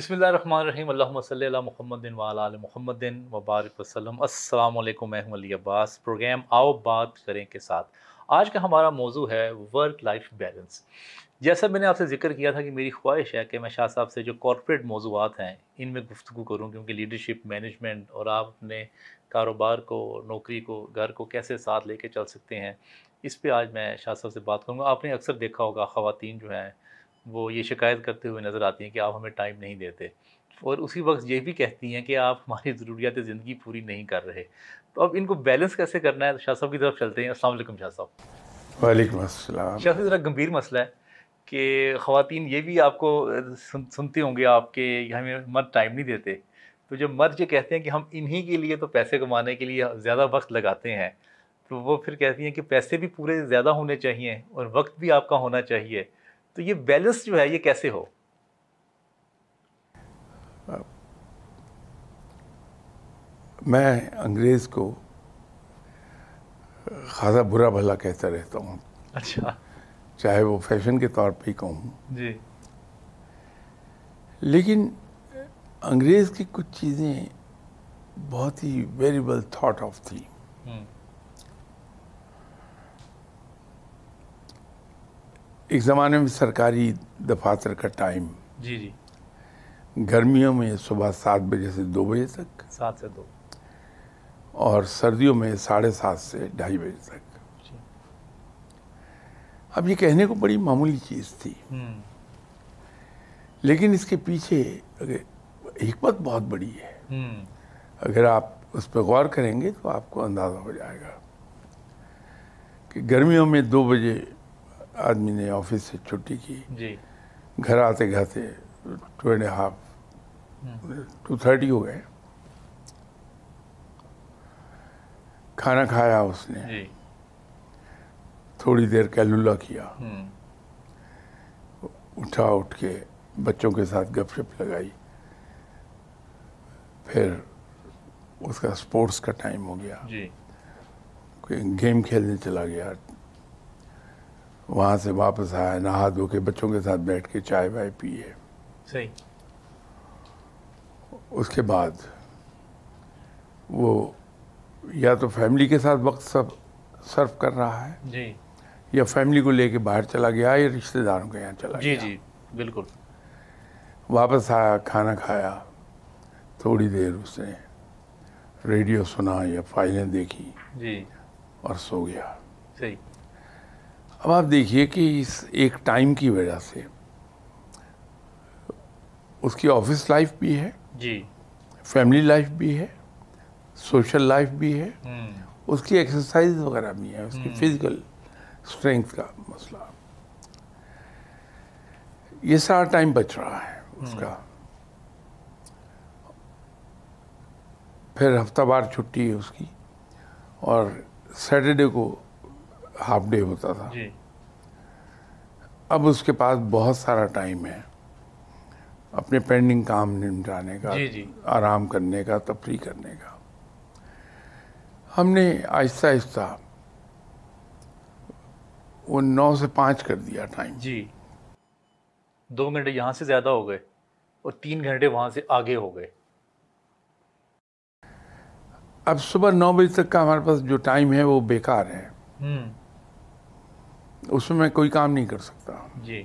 بسم اللہ الرحمن الرحیم، اللہم صلی اللہ محمد وعلا آل محمد وبارک وسلم۔ السلام علیکم، میں ہوں علی عباس۔ پروگرام آؤ بات کریں کے ساتھ۔ آج کا ہمارا موضوع ہے ورک لائف بیلنس جیسا میں نے آپ سے ذکر کیا تھا کہ میری خواہش ہے کہ میں شاہ صاحب سے جو کارپوریٹ موضوعات ہیں، ان میں گفتگو کروں، کیونکہ لیڈرشپ مینجمنٹ اور آپ اپنے کاروبار کو، نوکری کو، گھر کو کیسے ساتھ لے کے چل سکتے ہیں، اس پہ آج میں شاہ صاحب سے بات کروں گا۔ آپ نے اکثر دیکھا ہوگا خواتین جو ہیں وہ یہ شکایت کرتے ہوئے نظر آتی ہیں کہ آپ ہمیں ٹائم نہیں دیتے۔ اور اسی وقت یہ بھی کہتی ہیں کہ آپ ہماری ضروریات زندگی پوری نہیں کر رہے۔ تو اب ان کو بیلنس کیسے کرنا ہے؟ شاہ صاحب کی طرف چلتے ہیں۔ السلام علیکم شاہ صاحب۔ وعلیکم السلام۔ شاہ صاحب ذرا گمبھیر مسئلہ ہے کہ خواتین یہ بھی آپ کو سنتے ہوں گے آپ کے ہمیں مرد ٹائم نہیں دیتے۔ تو جب مرد یہ کہتے ہیں کہ ہم انہی کے لیے تو پیسے کمانے کے لیے زیادہ وقت لگاتے ہیں۔ تو وہ پھر کہتی ہیں کہ پیسے بھی پورے زیادہ ہونے چاہیے اور وقت بھی آپ کا ہونا چاہیے۔ تو یہ بیلنس جو ہے یہ کیسے ہو؟ میں انگریز کو خاصا برا بھلا کہتا رہتا ہوں۔ اچھا۔ چاہے وہ فیشن کے طور پہ ہی کہوں۔ جی۔ لیکن انگریز کی کچھ چیزیں بہت ہی ویریبل تھاٹ آف تھی ایک زمانے میں سرکاری دفاتر کا ٹائم جی جی۔ گرمیوں میں صبح سات بجے سے دو بجے تک سات سے دو۔ اور سردیوں میں ساڑھے سات سے ڈھائی بجے تک۔ جی۔ اب یہ کہنے کو بڑی معمولی چیز تھی۔ لیکن اس کے پیچھے حکمت بہت بڑی ہے۔ اگر آپ اس پہ غور کریں گے تو آپ کو اندازہ ہو جائے گا کہ گرمیوں میں دو بجے آدمی نے آفس سے چھٹی کی۔ جی۔ گھر آتے گھاتے two and half two thirty ہو گئے۔ کھانا کھایا اس نے۔ جی۔ تھوڑی دیر کیلولا کیا۔ اٹھا اٹھ کے بچوں کے ساتھ گپ شپ لگائی۔ پھر اس کا سپورٹس کا ٹائم ہو گیا۔ جی۔ گیم کھیلنے چلا گیا۔ وہاں سے واپس آیا نہا دھو کے بچوں کے ساتھ بیٹھ کے چائے وائے پیے۔ صحیح۔ اس کے بعد وہ یا تو فیملی کے ساتھ وقت سب صرف کر رہا ہے جی۔ یا فیملی کو لے کے باہر چلا گیا یا رشتہ داروں کے یہاں چلا جی گیا۔ جی بالکل۔ واپس آیا کھانا کھایا تھوڑی دیر اس نے ریڈیو سنا یا فائلیں دیکھی جی۔ اور سو گیا۔ صحیح۔ اب آپ دیکھیے کہ اس ایک ٹائم کی وجہ سے اس کی آفس لائف بھی ہے جی۔ فیملی لائف بھی ہے سوشل لائف بھی ہے اس کی ایکسرسائز وغیرہ بھی ہے اس کی فزیکل اسٹرینتھ کا مسئلہ۔ یہ سارا ٹائم بچ رہا ہے اس کا۔ پھر ہفتہ بار چھٹی ہے اس کی اور سیٹرڈے کو ہاف ڈے ہوتا تھا۔ جی۔ اب اس کے پاس بہت سارا ٹائم ہے۔ اپنے پینڈنگ کام نمٹانے کا جی جی۔ آرام کرنے کا تفریح کرنے کا۔ ہم نے آہستہ آہستہ وہ نو سے پانچ کر دیا ٹائم جی۔ دو گھنٹے یہاں سے زیادہ ہو گئے اور تین گھنٹے وہاں سے آگے ہو گئے۔ اب صبح نو بجے تک کا ہمارے پاس جو ٹائم ہے وہ بیکار ہے۔ اس میں میں کوئی کام نہیں کر سکتا۔ جی۔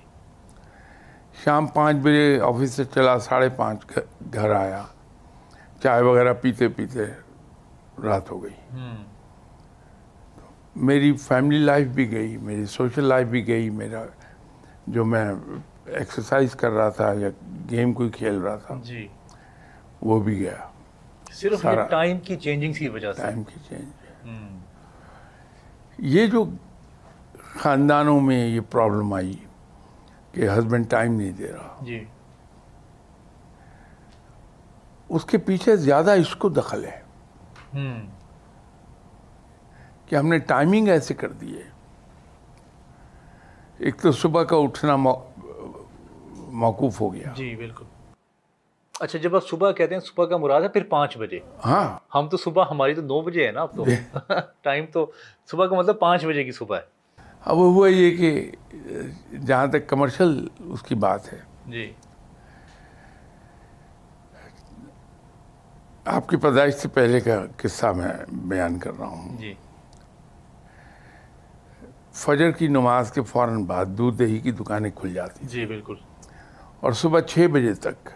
شام پانچ بجے آفس سے چلا ساڑھے پانچ گھر آیا۔ چائے وغیرہ پیتے پیتے رات ہو گئی۔ میری فیملی لائف بھی گئی میری سوشل لائف بھی گئی میرا جو میں ایکسرسائز کر رہا تھا یا گیم کوئی کھیل رہا تھا جی۔ وہ بھی گیا۔ صرف ٹائم کی چینجنگ کی وجہ سے۔ ٹائم کی چینج یہ جو خاندانوں میں یہ پرابلم آئی کہ ہسبینڈ ٹائم نہیں دے رہا۔ جی۔ اس کے پیچھے زیادہ اس کو دخل ہے۔ کہ ہم نے ٹائمنگ ایسے کر دی ہے۔ ایک تو صبح کا اٹھنا مو- موقوف ہو گیا۔ جی بالکل۔ اچھا جب آپ صبح کہتے ہیں صبح کا مراد ہے پھر پانچ بجے۔ ہاں۔ ہم تو صبح ہماری تو نو بجے ہے نا اب تو۔ ٹائم تو صبح کا مطلب پانچ بجے کی صبح ہے۔ اب ہوا یہ کہ جہاں تک کمرشل اس کی بات ہے جی۔ آپ کی پیدائش سے پہلے کا قصہ میں بیان کر رہا ہوں۔ جی۔ فجر کی نماز کے فوراً بعد دودھ دہی کی دکانیں کھل جاتی۔ جی بالکل۔ اور صبح چھ بجے تک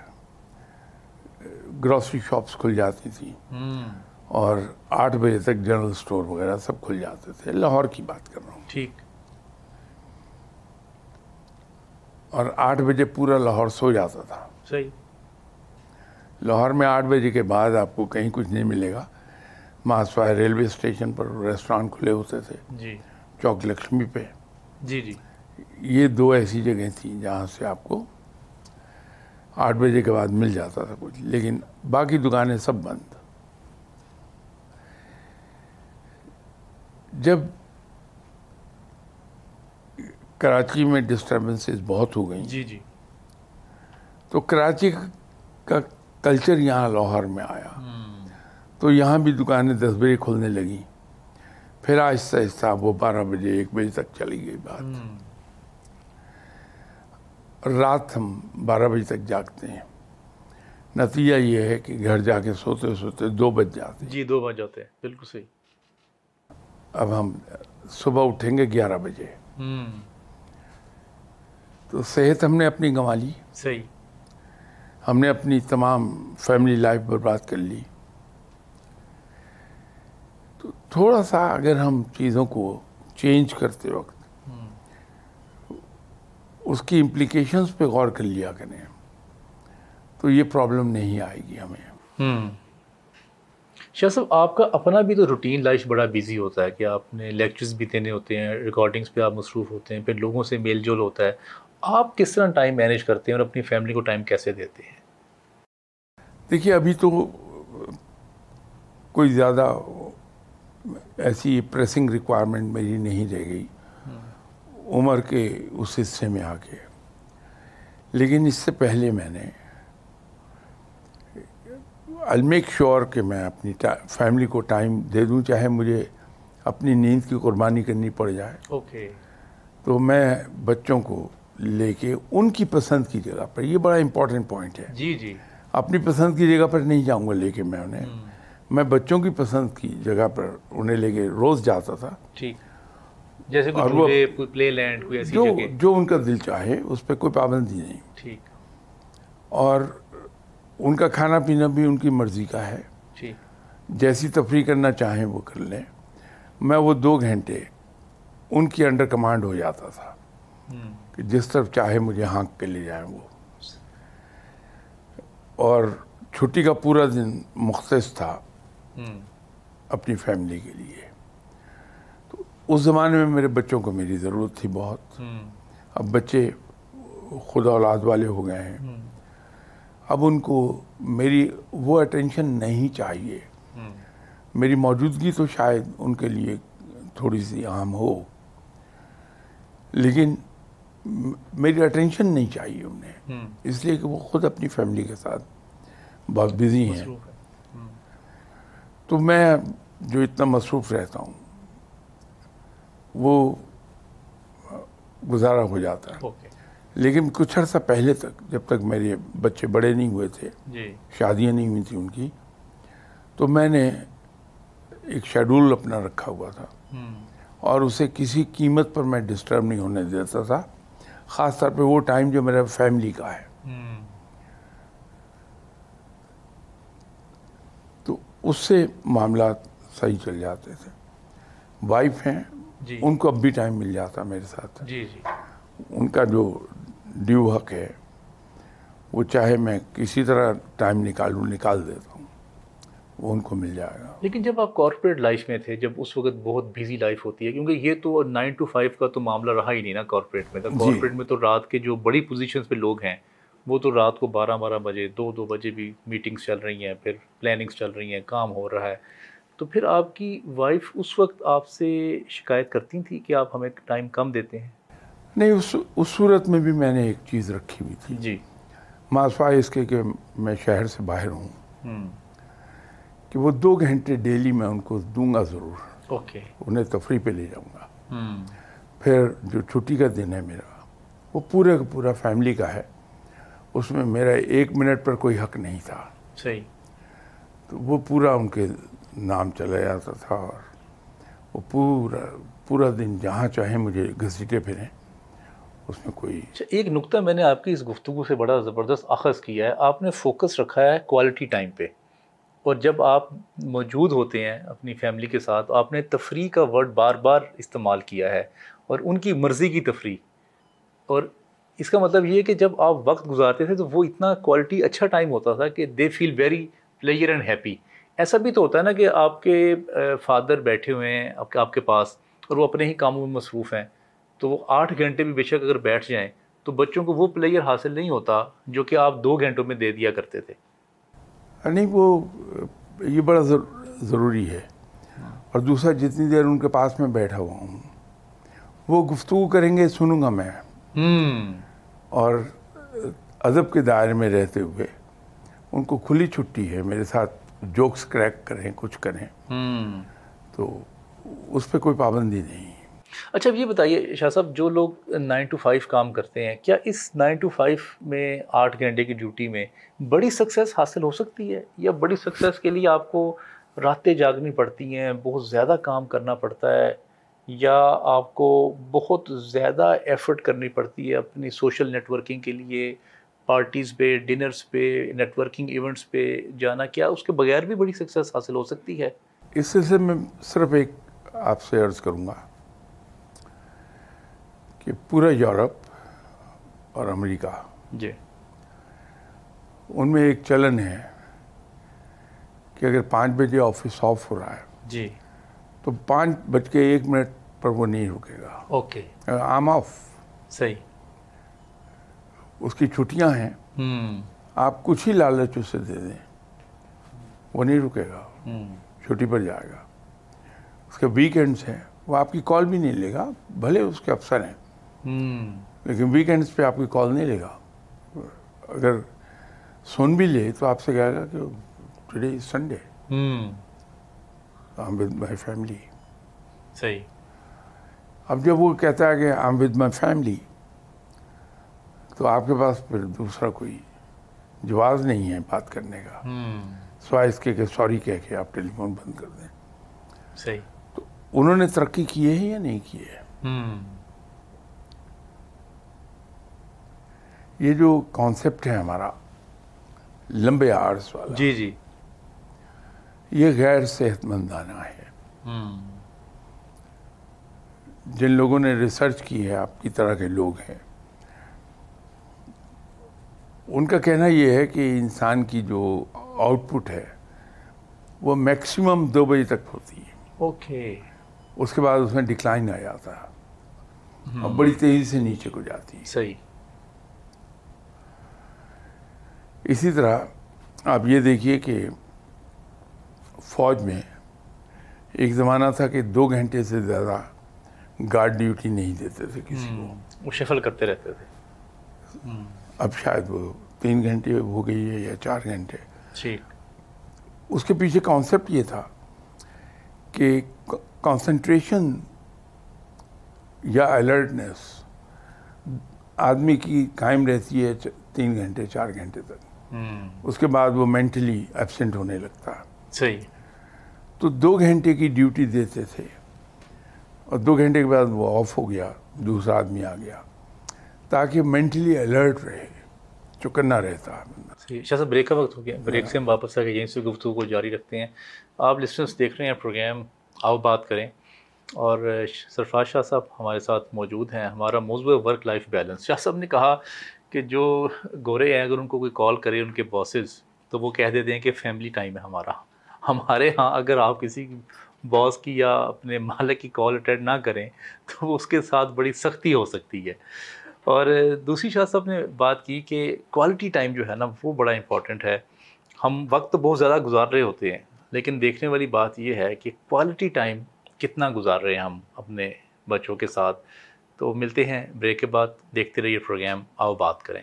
گروسری شاپس کھل جاتی تھیں۔ اور آٹھ بجے تک جنرل سٹور وغیرہ سب کھل جاتے تھے۔ لاہور کی بات کر رہا ہوں۔ ٹھیک۔ اور آٹھ بجے پورا لاہور سو جاتا تھا۔ صحیح۔ لاہور میں آٹھ بجے کے بعد آپ کو کہیں کچھ نہیں ملے گا۔ ماسوائے ریلوے اسٹیشن پر ریسٹورانٹ کھلے ہوتے تھے۔ جی۔ چوک لکشمی پہ۔ جی جی۔ یہ دو ایسی جگہیں تھیں جہاں سے آپ کو آٹھ بجے کے بعد مل جاتا تھا کچھ۔ لیکن باقی دکانیں سب بند۔ جب کراچی میں ڈسٹربنسز بہت ہو گئیں۔ جی جی۔ تو کراچی کا کلچر یہاں لاہور میں آیا۔ تو یہاں بھی دکانیں دس بجے کھلنے لگیں۔ پھر آہستہ آہستہ وہ بارہ بجے ایک بجے تک چلی گئی بات۔ رات ہم بارہ بجے تک جاگتے ہیں۔ نتیجہ یہ ہے کہ گھر جا کے سوتے سوتے دو بج جاتے جی دو بج جاتے ہیں بالکل صحیح۔ اب ہم صبح اٹھیں گے گیارہ بجے۔ تو صحت ہم نے اپنی گنوا لی۔ صحیح۔ ہم نے اپنی تمام فیملی لائف برباد کر لی۔ تو تھوڑا سا اگر ہم چیزوں کو چینج کرتے وقت اس کی امپلیکیشنز پہ غور کر لیا کریں تو یہ پرابلم نہیں آئے گی ہمیں۔ شاہ صاحب آپ کا اپنا بھی تو روٹین لائف بڑا بیزی ہوتا ہے کہ آپ نے لیکچرز بھی دینے ہوتے ہیں ریکارڈنگس پہ آپ مصروف ہوتے ہیں پھر لوگوں سے میل جول ہوتا ہے۔ آپ کس طرح ٹائم مینیج کرتے ہیں اور اپنی فیملی کو ٹائم کیسے دیتے ہیں؟ دیکھیے ابھی تو کوئی زیادہ ایسی پریسنگ ریکوائرمنٹ میری نہیں رہ گئی۔ عمر کے اس حصے میں آ کے۔ لیکن اس سے پہلے میں نے آئی میک شیور کہ میں اپنی فیملی کو ٹائم دے دوں چاہے مجھے اپنی نیند کی قربانی کرنی پڑ جائے۔ اوکے تو میں بچوں کو لے کے ان کی پسند کی جگہ پر یہ بڑا امپورٹنٹ پوائنٹ ہے۔ جی جی۔ اپنی پسند کی جگہ پر نہیں جاؤں گا لے کے میں انہیں۔ میں بچوں کی پسند کی جگہ پر انہیں لے کے روز جاتا تھا۔ ٹھیک۔ جیسے کوئی پلے لینڈ کوئی ایسی جو جو ان کا دل چاہے اس پہ کوئی پابندی نہیں۔ ٹھیک۔ اور ان کا کھانا پینا بھی ان کی مرضی کا ہے۔ ٹھیک۔ جیسی تفریح کرنا چاہیں وہ کر لیں۔ میں وہ دو گھنٹے ان کی انڈر کمانڈ ہو جاتا تھا۔ کہ جس طرف چاہے مجھے ہانک کے لے جائیں وہ۔ اور چھٹی کا پورا دن مختص تھا اپنی فیملی کے لیے۔ تو اس زمانے میں میرے بچوں کو میری ضرورت تھی بہت۔ اب بچے خدا اولاد والے ہو گئے ہیں۔ اب ان کو میری وہ اٹینشن نہیں چاہیے۔ میری موجودگی تو شاید ان کے لیے تھوڑی سی عام ہو۔ لیکن میری اٹینشن نہیں چاہیے انہیں اس لیے کہ وہ خود اپنی فیملی کے ساتھ بہت بزی ہیں۔ تو میں جو اتنا مصروف رہتا ہوں وہ گزارا ہو جاتا ہے۔ لیکن کچھ عرصہ پہلے تک جب تک میرے بچے بڑے نہیں ہوئے تھے جی۔ شادیاں نہیں ہوئی تھیں ان کی تو میں نے ایک شیڈول اپنا رکھا ہوا تھا۔ اور اسے کسی قیمت پر میں ڈسٹرب نہیں ہونے دیتا تھا۔ خاص طور پہ وہ ٹائم جو میرا فیملی کا ہے۔ تو اس سے معاملات صحیح چل جاتے تھے۔ وائف ہیں جی۔ ان کو اب بھی ٹائم مل جاتا میرے ساتھ۔ جی جی۔ ان کا جو ڈیو حق ہے وہ چاہے میں کسی طرح ٹائم نکالوں نکال دیتا ہوں۔ وہ ان کو مل جائے گا۔ لیکن جب آپ کارپوریٹ لائف میں تھے جب اس وقت بہت بیزی لائف ہوتی ہے کیونکہ یہ تو نائن ٹو فائیو کا تو معاملہ رہا ہی نہیں نا کارپوریٹ میں۔ کارپوریٹ میں تو رات کے جو بڑی پوزیشنز پہ لوگ ہیں وہ تو رات کو بارہ بارہ بجے دو دو بجے بھی میٹنگس چل رہی ہیں پھر پلاننگس چل رہی ہیں کام ہو رہا ہے۔ تو پھر آپ کی وائف اس وقت آپ سے شکایت کرتی تھی کہ آپ ہمیں ٹائم کم دیتے ہیں؟ نہیں اس اس صورت میں بھی میں نے ایک چیز رکھی ہوئی تھی۔ جی۔ ماسوائے اس کے کہ میں شہر سے باہر ہوں۔ کہ وہ دو گھنٹے ڈیلی میں ان کو دوں گا ضرور۔ اوکے۔ انہیں تفریح پہ لے جاؤں گا۔ پھر جو چھٹی کا دن ہے میرا وہ پورے کا پورا فیملی کا ہے۔ اس میں میرا ایک منٹ پر کوئی حق نہیں تھا۔ صحیح۔ تو وہ پورا ان کے نام چلا جاتا تھا اور وہ پورا پورا دن جہاں چاہیں مجھے گھسیٹے پھریں۔ اس میں کوئی اچھا ایک نقطہ میں نے آپ کی اس گفتگو سے بڑا زبردست اخذ کیا ہے۔ آپ نے فوکس رکھا ہے کوالٹی ٹائم پہ۔ اور جب آپ موجود ہوتے ہیں اپنی فیملی کے ساتھ، آپ نے تفریح کا ورڈ بار بار استعمال کیا ہے اور ان کی مرضی کی تفریح۔ اور اس کا مطلب یہ ہے کہ جب آپ وقت گزارتے تھے تو وہ اتنا کوالٹی اچھا ٹائم ہوتا تھا کہ they feel very player and happy ایسا بھی تو ہوتا ہے نا کہ آپ کے فادر بیٹھے ہوئے ہیں، آپ کے پاس اور وہ اپنے ہی کاموں میں مصروف ہیں۔ تو وہ آٹھ گھنٹے بھی بے شک اگر بیٹھ جائیں تو بچوں کو وہ پلیئر حاصل نہیں ہوتا جو کہ آپ دو گھنٹوں میں دے دیا کرتے تھے۔ نہیں وہ یہ بڑا ضروری ہے۔ اور دوسرا جتنی دیر ان کے پاس میں بیٹھا ہوا ہوں وہ گفتگو کریں گے سنوں گا میں۔ اور ادب کے دائرے میں رہتے ہوئے ان کو کھلی چھٹی ہے میرے ساتھ جوکس کریک کریں کچھ کریں۔ تو اس پہ کوئی پابندی نہیں۔ اچھا اب یہ بتائیے شاہ صاحب، جو لوگ نائن ٹو فائیو کام کرتے ہیں، کیا اس نائن ٹو فائیو میں آٹھ گھنٹے کی ڈیوٹی میں بڑی سکسیس حاصل ہو سکتی ہے؟ یا بڑی سکسیس کے لیے آپ کو راتیں جاگنی پڑتی ہیں، بہت زیادہ کام کرنا پڑتا ہے، یا آپ کو بہت زیادہ ایفرٹ کرنی پڑتی ہے اپنی سوشل نیٹورکنگ کے لیے پارٹیز پہ ڈنرز پہ نیٹورکنگ ایونٹس پہ جانا، کیا اس کے بغیر بھی بڑی سکسیس حاصل ہو سکتی ہے؟ اس سلسلے میں صرف ایک آپ سے عرض کروں گا۔ کہ پورا یورپ اور امریکہ جی۔ ان میں ایک چلن ہے کہ اگر پانچ بجے آفس آف ہو رہا ہے جی۔ تو پانچ بج کے ایک منٹ پر وہ نہیں رکے گا۔ اوکے۔ آم آف صحیح۔ اس کی چھٹیاں ہیں آپ کچھ ہی لالچ اسے دے دیں وہ نہیں رکے گا۔ چھٹی پر جائے گا۔ اس کے ویکینڈس ہیں وہ آپ کی کال بھی نہیں لے گا بھلے اس کے افسر ہیں۔ لیکن ویکینڈس پہ آپ کی کال نہیں لے گا۔ اگر سن بھی لے تو آپ سے کہے گا کہ today is Sunday am with my family صحیح۔ اب جب وہ کہتا ہے کہ آم ود مائی فیملی تو آپ کے پاس پھر دوسرا کوئی جواز نہیں ہے بات کرنے کا۔ سوائے اس کے کہ سوری کہہ کے آپ ٹیلی فون بند کر دیں۔ صحیح۔ تو انہوں نے ترقی کی ہے یا نہیں کی ہے یہ جو کانسیپٹ ہے ہمارا لمبے آرس والا جی جی۔ یہ غیر صحت مندانہ ہے۔ جن لوگوں نے ریسرچ کی ہے آپ کی طرح کے لوگ ہیں ان کا کہنا یہ ہے کہ انسان کی جو آؤٹ پٹ ہے وہ میکسیمم دو بجے تک ہوتی ہے۔ اوکے۔ اس کے بعد اس میں ڈکلائن آ جاتا ہے۔ اور بڑی تیزی سے نیچے کو جاتی ہے۔ صحیح۔ اسی طرح آپ یہ دیکھیے کہ فوج میں ایک زمانہ تھا کہ دو گھنٹے سے زیادہ گارڈ ڈیوٹی نہیں دیتے تھے کسی کو۔ وہ شفل کرتے رہتے تھے۔ اب شاید وہ تین گھنٹے ہو گئی ہے یا چار گھنٹے۔ ٹھیک اس کے پیچھے کانسیپٹ یہ تھا کہ کانسنٹریشن یا الرٹنیس آدمی کی قائم رہتی ہے تین گھنٹے چار گھنٹے تک۔ اس کے بعد وہ مینٹلی ایبسنٹ ہونے لگتا۔ صحیح۔ تو دو گھنٹے کی ڈیوٹی دیتے تھے۔ اور دو گھنٹے کے بعد وہ آف ہو گیا دوسرا آدمی آ گیا۔ تاکہ مینٹلی الرٹ رہے چکنا رہتا۔ شاہ صاحب بریک کا وقت ہو گیا۔ بریک سے ہم واپس آ کے یہیں سے گفتگو کو جاری رکھتے ہیں۔ آپ لسنرس دیکھ رہے ہیں پروگرام آؤ بات کریں۔ اور سرفراز شاہ صاحب ہمارے ساتھ موجود ہیں۔ ہمارا موضوع ورک لائف بیلنس شاہ صاحب نے کہا کہ جو گورے ہیں، اگر ان کو کوئی کال کرے ان کے باسز تو وہ کہہ دیتے ہیں کہ فیملی ٹائم ہے ہمارا۔ ہمارے ہاں اگر آپ کسی باس کی یا اپنے مالک کی کال اٹینڈ نہ کریں، تو اس کے ساتھ بڑی سختی ہو سکتی ہے۔ اور دوسری شاہ صاحب نے بات کی کہ کوالٹی ٹائم جو ہے نا، وہ بڑا امپورٹنٹ ہے۔ ہم وقت بہت زیادہ گزار رہے ہوتے ہیں، لیکن دیکھنے والی بات یہ ہے کہ کوالٹی ٹائم کتنا گزار رہے ہیں ہم اپنے بچوں کے ساتھ۔ تو ملتے ہیں بریک کے بعد، دیکھتے رہیے پروگرام، آؤ بات کریں۔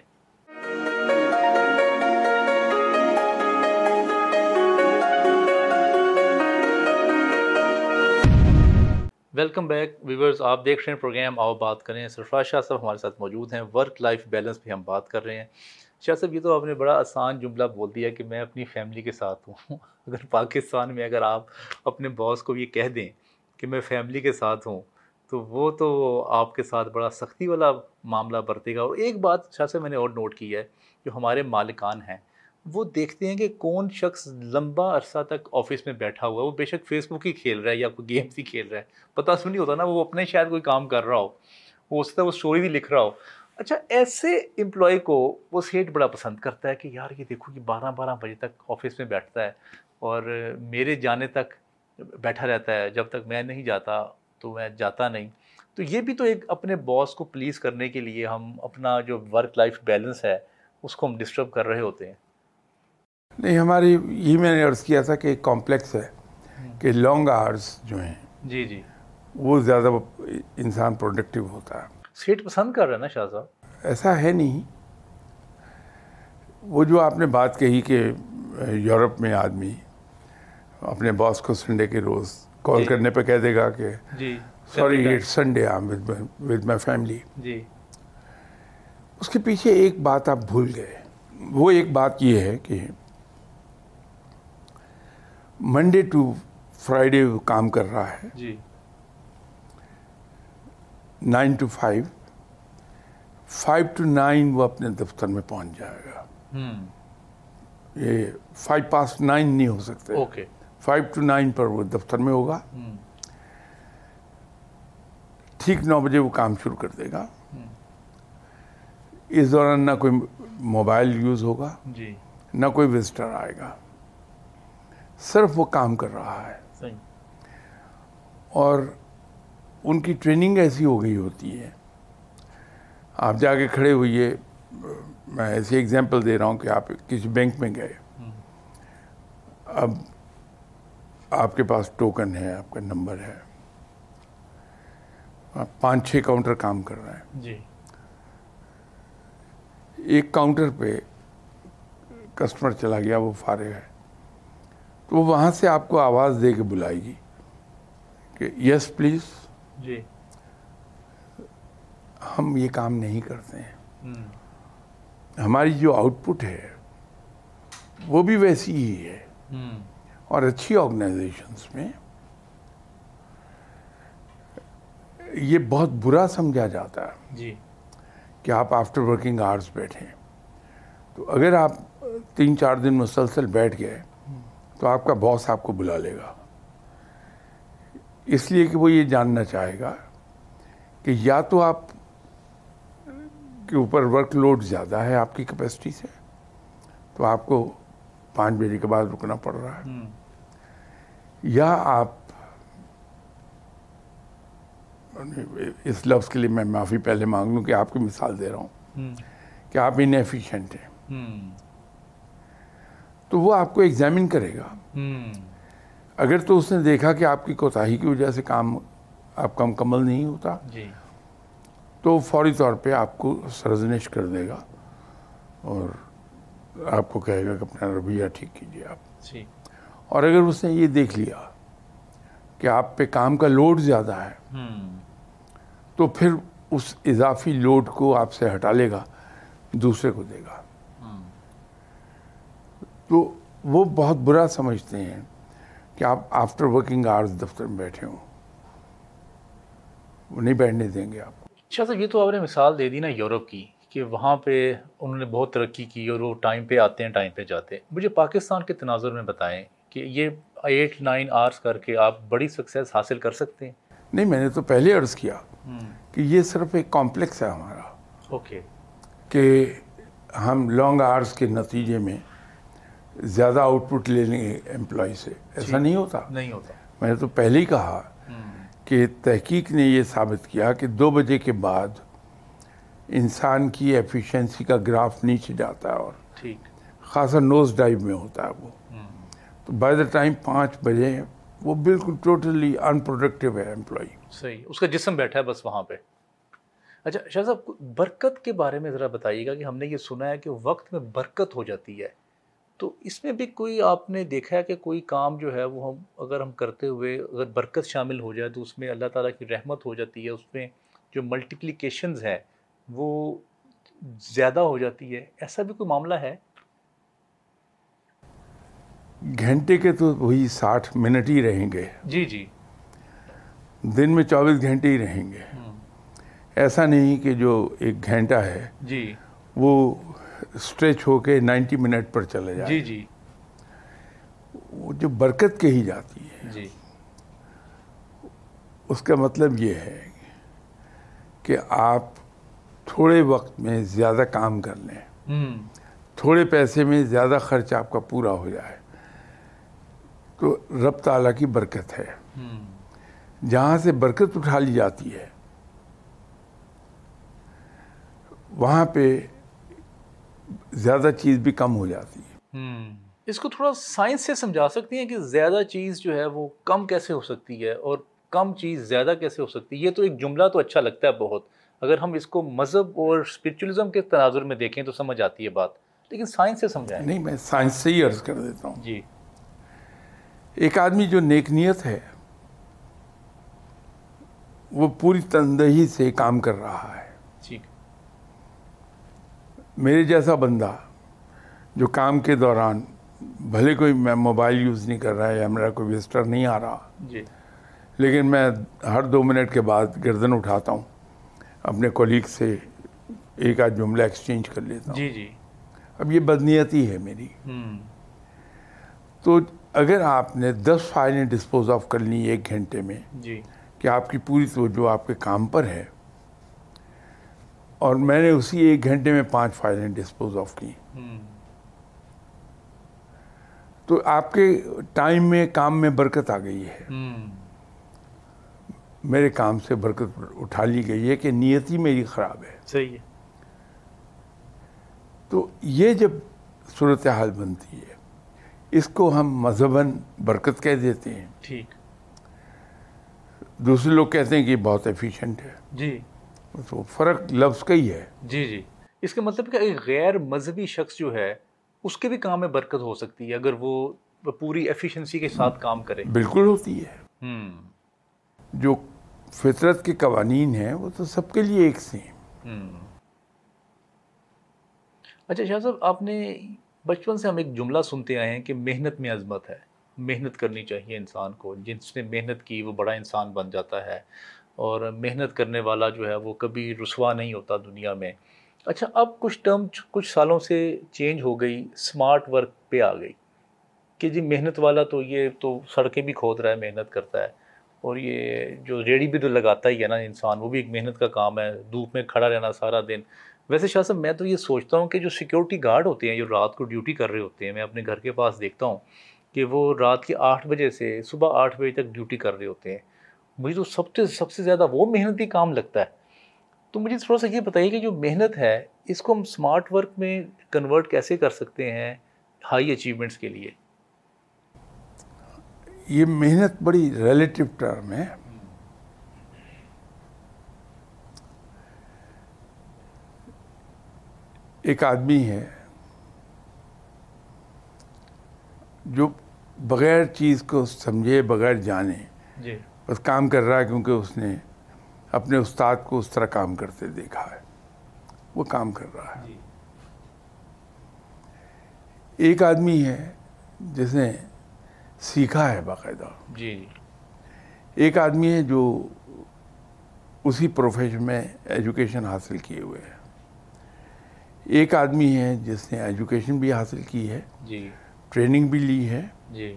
ویلکم بیک ویورز آپ دیکھ رہے ہیں پروگرام، آؤ بات کریں۔ سرفراز شاہ صاحب ہمارے ساتھ موجود ہیں۔ ورک لائف بیلنس پہ ہم بات کر رہے ہیں۔ شاہ صاحب، یہ تو آپ نے بڑا آسان جملہ بول دیا کہ میں اپنی فیملی کے ساتھ ہوں۔ اگر پاکستان میں اگر آپ اپنے باس کو یہ کہہ دیں کہ میں فیملی کے ساتھ ہوں تو وہ تو آپ کے ساتھ بڑا سختی والا معاملہ برتے گا۔ اور ایک بات شاہ سے میں نے اور نوٹ کی ہے جو ہمارے مالکان ہیں، وہ دیکھتے ہیں کہ کون شخص لمبا عرصہ تک آفس میں بیٹھا ہوا ہے۔ وہ بے شک فیس بک ہی کھیل رہا ہے یا کوئی گیمس ہی کھیل رہا ہے۔ پتہ سن نہیں ہوتا نا، وہ اپنے شاید کوئی کام کر رہا ہو۔ وہ اس طرح وہ اسٹوری بھی لکھ رہا ہو۔ اچھا ایسے امپلائی کو وہ سیٹ بڑا پسند کرتا ہے کہ یار یہ دیکھو کہ بارہ بارہ بجے تک آفس میں بیٹھتا ہے اور میرے جانے تک بیٹھا رہتا ہے۔ جب تک میں نہیں جاتا تو میں جاتا نہیں۔ تو یہ بھی تو ایک اپنے باس کو پلیز کرنے کے لیے ہم اپنا جو ورک لائف بیلنس ہے اس کو ہم ڈسٹرب کر رہے ہوتے ہیں۔ نہیں ہماری یہ میں نے عرض کیا تھا کہ ایک کمپلیکس ہے کہ لانگ آورس جو ہیں جی جی۔ وہ زیادہ انسان پروڈکٹیو ہوتا ہے۔ سیٹ پسند کر رہے ہیں نا شاہ صاحب؟ ایسا ہے نہیں۔ وہ جو آپ نے بات کہی کہ یورپ میں آدمی اپنے باس کو سنڈے کے روز کال جی۔ کرنے پہ کہہ دے گا کہ جی sorry it Sunday with my family جی۔ اس کے پیچھے ایک بات آپ بھول گئے۔ وہ ایک بات یہ ہے کہ منڈے ٹو فرائیڈے کام کر رہا ہے۔ جی۔ Nine to five five to nine وہ اپنے دفتر میں پہنچ جائے گا۔ یہ فائیو پاس نائن نہیں ہو سکتے۔ اوکے فائیو ٹو نائن پر وہ دفتر میں ہوگا۔ ٹھیک نو بجے وہ کام شروع کر دے گا۔ اس دوران نہ کوئی موبائل یوز ہوگا۔ جی۔ نہ کوئی وزٹر آئے گا۔ صرف وہ کام کر رہا ہے۔ اور ان کی ٹریننگ ایسی ہو گئی ہوتی ہے۔ آپ جا کے کھڑے ہوئیے۔ میں ایسی ایگزامپل دے رہا ہوں کہ آپ کسی بینک میں گئے۔ اب آپ کے پاس ٹوکن ہے آپ کا نمبر ہے۔ پانچ چھ کاؤنٹر کام کر رہے ہیں۔ جی۔ ایک کاؤنٹر پہ کسٹمر چلا گیا وہ فارغ ہے۔ تو وہ وہاں سے آپ کو آواز دے کے بلائے گی کہ یس پلیز جی۔ ہم یہ کام نہیں کرتے ہیں۔ ہماری جو آؤٹ پٹ ہے وہ بھی ویسی ہی ہے۔ اور اچھی آرگنائزیشنس میں یہ بہت برا سمجھا جاتا ہے جی۔ کہ آپ آفٹر ورکنگ آورس بیٹھیں۔ تو اگر آپ تین چار دن مسلسل بیٹھ گئے تو آپ کا باس آپ کو بلا لے گا۔ اس لیے کہ وہ یہ جاننا چاہے گا کہ یا تو آپ کے اوپر ورک لوڈ زیادہ ہے آپ کی کیپیسٹی سے تو آپ کو پانچ بجے کے بعد رکنا پڑ رہا ہے۔ یا آپ اس لفظ کے لیے میں معافی پہلے مانگ لوں کہ آپ کی مثال دے رہا ہوں کہ آپ انفیشینٹ ہیں۔ تو وہ آپ کو ایگزامن کرے گا۔ اگر تو اس نے دیکھا کہ آپ کی کوتاہی کی وجہ سے کام آپ کا مکمل نہیں ہوتا جی۔ تو فوری طور پہ آپ کو سرزنش کر دے گا۔ اور آپ کو کہے گا کہ اپنا رویہ ٹھیک کیجیے آپ۔ جی۔ اور اگر اس نے یہ دیکھ لیا کہ آپ پہ کام کا لوڈ زیادہ ہے تو پھر اس اضافی لوڈ کو آپ سے ہٹا لے گا دوسرے کو دے گا۔ تو وہ بہت برا سمجھتے ہیں کہ آپ آفٹر ورکنگ آورس دفتر میں بیٹھے ہوں۔ وہ نہیں بیٹھنے دیں گے آپ۔ شاہ صاحب یہ تو آپ نے مثال دے دی نا یورپ کی۔ کہ وہاں پہ انہوں نے بہت ترقی کی اور وہ ٹائم پہ آتے ہیں ٹائم پہ جاتے ہیں۔ مجھے پاکستان کے تناظر میں بتائیں کہ یہ ایٹ نائن آورس کر کے آپ بڑی سکسیز حاصل کر سکتے ہیں؟ نہیں میں نے تو پہلے عرض کیا کہ یہ صرف ایک کمپلیکس ہے ہمارا۔ اوکے۔ کہ ہم لانگ آورس کے نتیجے میں زیادہ آؤٹ پٹ لے لیں گے امپلائی سے۔ ایسا نہیں ہوتا۔ نہیں ہوتا۔ میں نے تو پہلے ہی کہا کہ تحقیق نے یہ ثابت کیا کہ دو بجے کے بعد انسان کی ایفیشنسی کا گراف نیچے جاتا ہے اور ٹھیک۔ خاصا نوز ڈائیو میں ہوتا ہے وہ۔ تو بائی دا ٹائم پانچ بجے وہ بالکل ٹوٹلی ان پروڈکٹیو ہے امپلائی صحیح۔ اس کا جسم بیٹھا ہے بس وہاں پہ۔ اچھا شاہ صاحب برکت کے بارے میں ذرا بتائیے گا کہ ہم نے یہ سنا ہے کہ وقت میں برکت ہو جاتی ہے۔ تو اس میں بھی کوئی آپ نے دیکھا ہے کہ کوئی کام جو ہے وہ ہم اگر ہم کرتے ہوئے اگر برکت شامل ہو جائے تو اس میں اللہ تعالیٰ کی رحمت ہو جاتی ہے اس میں جو ملٹیپلیکیشنز ہے وہ زیادہ ہو جاتی ہے ایسا بھی کوئی معاملہ ہے؟ گھنٹے کے تو وہی ساٹھ منٹ ہی رہیں گے۔ جی جی۔ دن میں چوبیس گھنٹے ہی رہیں گے۔ ایسا نہیں کہ جو ایک گھنٹہ ہے جی۔ وہ اسٹریچ ہو کے نائنٹی منٹ پر چلے جائے۔ جی جی۔ وہ جو برکت کہی جاتی ہے۔ جی۔ اس کا مطلب یہ ہے کہ آپ تھوڑے وقت میں زیادہ کام کر لیں۔ تھوڑے پیسے میں زیادہ خرچ آپ کا پورا ہو جائے۔ تو رب تعالیٰ کی برکت ہے۔ جہاں سے برکت اٹھا لی جاتی ہے وہاں پہ زیادہ چیز بھی کم ہو جاتی ہے۔ اس کو تھوڑا سائنس سے سمجھا سکتی ہیں کہ زیادہ چیز جو ہے وہ کم کیسے ہو سکتی ہے اور کم چیز زیادہ کیسے ہو سکتی ہے؟ یہ تو ایک جملہ تو اچھا لگتا ہے بہت۔ اگر ہم اس کو مذہب اور اسپرچولیزم کے تناظر میں دیکھیں تو سمجھ آتی ہے بات۔ لیکن سائنس سے سمجھائیں۔ نہیں میں سائنس سے ہی عرض کر دیتا ہوں۔ جی۔ ایک آدمی جو نیک نیت ہے وہ پوری تندہی سے کام کر رہا ہے۔ ٹھیک۔ میرے جیسا بندہ جو کام کے دوران بھلے کوئی میں موبائل یوز نہیں کر رہا ہے یا میرا کوئی وزٹر نہیں آ رہا جی۔ لیکن میں ہر دو منٹ کے بعد گردن اٹھاتا ہوں۔ اپنے کولیگ سے ایک آدھ جملہ ایکسچینج کر لیتا ہوں۔ جی جی۔ اب یہ بدنیتی ہے میری۔ تو اگر آپ نے دس فائلیں ڈسپوز آف کر لی ایک گھنٹے میں جی۔ کہ آپ کی پوری توجہ آپ کے کام پر ہے اور میں نے اسی ایک گھنٹے میں پانچ فائلیں ڈسپوز آف کی تو آپ کے ٹائم میں کام میں برکت آ گئی ہے۔ میرے کام سے برکت اٹھا لی گئی ہے کہ نیتی میری خراب ہے۔ صحیح ہے۔ تو یہ جب صورتحال بنتی ہے اس کو ہم مذہباً برکت کہہ دیتے ہیں۔ ٹھیک۔ دوسرے لوگ کہتے ہیں کہ یہ بہت ایفیشینٹ ہے۔ جی۔ تو فرق لفظ کا ہی ہے۔ جی جی۔ اس کا مطلب کہ ایک غیر مذہبی شخص جو ہے اس کے بھی کام میں برکت ہو سکتی ہے اگر وہ پوری ایفیشنسی کے ساتھ کام کرے۔ بالکل ہوتی ہے۔ جو فطرت کے قوانین ہیں، وہ تو سب کے لیے ایک سے ہیں ہوں اچھا شاہ صاحب، آپ نے بچپن سے ہم ایک جملہ سنتے آئے ہیں کہ محنت میں عظمت ہے۔ محنت کرنی چاہیے انسان کو۔ جس نے محنت کی، وہ بڑا انسان بن جاتا ہے۔ اور محنت کرنے والا جو ہے، وہ کبھی رسوا نہیں ہوتا دنیا میں۔ اچھا اب کچھ ٹرم، کچھ سالوں سے چینج ہو گئی اسمارٹ ورک پہ آ گئی۔ کہ جی محنت والا تو یہ تو سڑکیں بھی کھود رہا ہے، محنت کرتا ہے۔ اور یہ جو ریڑھی بھی تو لگاتا ہی ہے نا انسان، وہ بھی ایک محنت کا کام ہے، دھوپ میں کھڑا رہنا سارا دن۔ ویسے شاہ صاحب، میں تو یہ سوچتا ہوں کہ جو سیکیورٹی گارڈ ہوتے ہیں، جو رات کو ڈیوٹی کر رہے ہوتے ہیں، میں اپنے گھر کے پاس دیکھتا ہوں کہ وہ رات کے آٹھ بجے سے صبح آٹھ بجے تک ڈیوٹی کر رہے ہوتے ہیں۔ مجھے تو سب سے سب سے زیادہ وہ محنتی کام لگتا ہے۔ تو مجھے تھوڑا سا یہ بتائیے کہ جو محنت ہے، اس کو ہم اسمارٹ ورک میں کنورٹ کیسے کر سکتے ہیں ہائی اچیومنٹس کے لیے؟ یہ محنت بڑی ریلیٹو ٹرم ہے۔ ایک آدمی ہے جو بغیر چیز کو سمجھے بغیر جانے جی۔ بس کام کر رہا ہے کیونکہ اس نے اپنے استاد کو اس طرح کام کرتے دیکھا ہے۔ وہ کام کر رہا ہے۔ جی۔ ایک آدمی ہے جس نے سیکھا ہے باقاعدہ۔ جی جی۔ ایک آدمی ہے جو اسی پروفیشن میں ایجوکیشن حاصل کیے ہوئے ہے۔ ایک آدمی ہے جس نے ایجوکیشن بھی حاصل کی ہے۔ جی۔ ٹریننگ بھی لی ہے۔ جی۔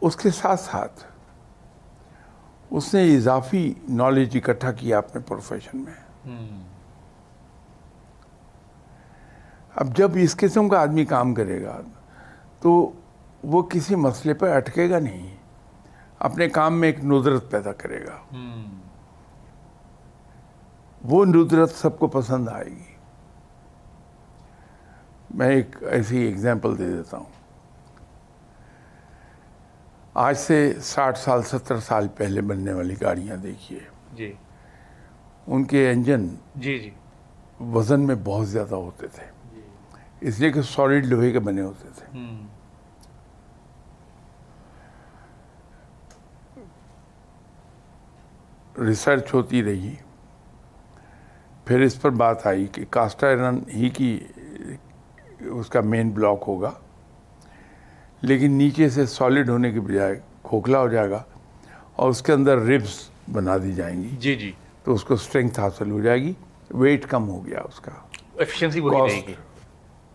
اس کے ساتھ ساتھ اس نے اضافی نالج اکٹھا کیا اپنے پروفیشن میں۔ اب جب اس قسم کا آدمی کام کرے گا تو وہ کسی مسئلے پہ اٹکے گا نہیں اپنے کام میں ایک ندرت پیدا کرے گا۔ وہ ندرت سب کو پسند آئے گی۔ میں ایک ایسی ایگزامپل دے دیتا ہوں۔ آج سے ساٹھ سال ستر سال پہلے بننے والی گاڑیاں دیکھیے۔ جی۔ ان کے انجن جی جی۔ وزن میں بہت زیادہ ہوتے تھے۔ جی۔ اس لیے کہ سالڈ لوہے کے بنے ہوتے تھے۔ ریسرچ ہوتی رہی۔ پھر اس پر بات آئی کہ کاسٹ آئرن ہی کی اس کا مین بلاک ہوگا لیکن نیچے سے سالڈ ہونے کے بجائے کھوکھلا ہو جائے گا اور اس کے اندر ربس بنا دی جائیں گی۔ جی جی۔ تو اس کو اسٹرینتھ حاصل ہو جائے گی۔ ویٹ کم ہو گیا اس کا۔ ایفیشنسی وہی رہے گی۔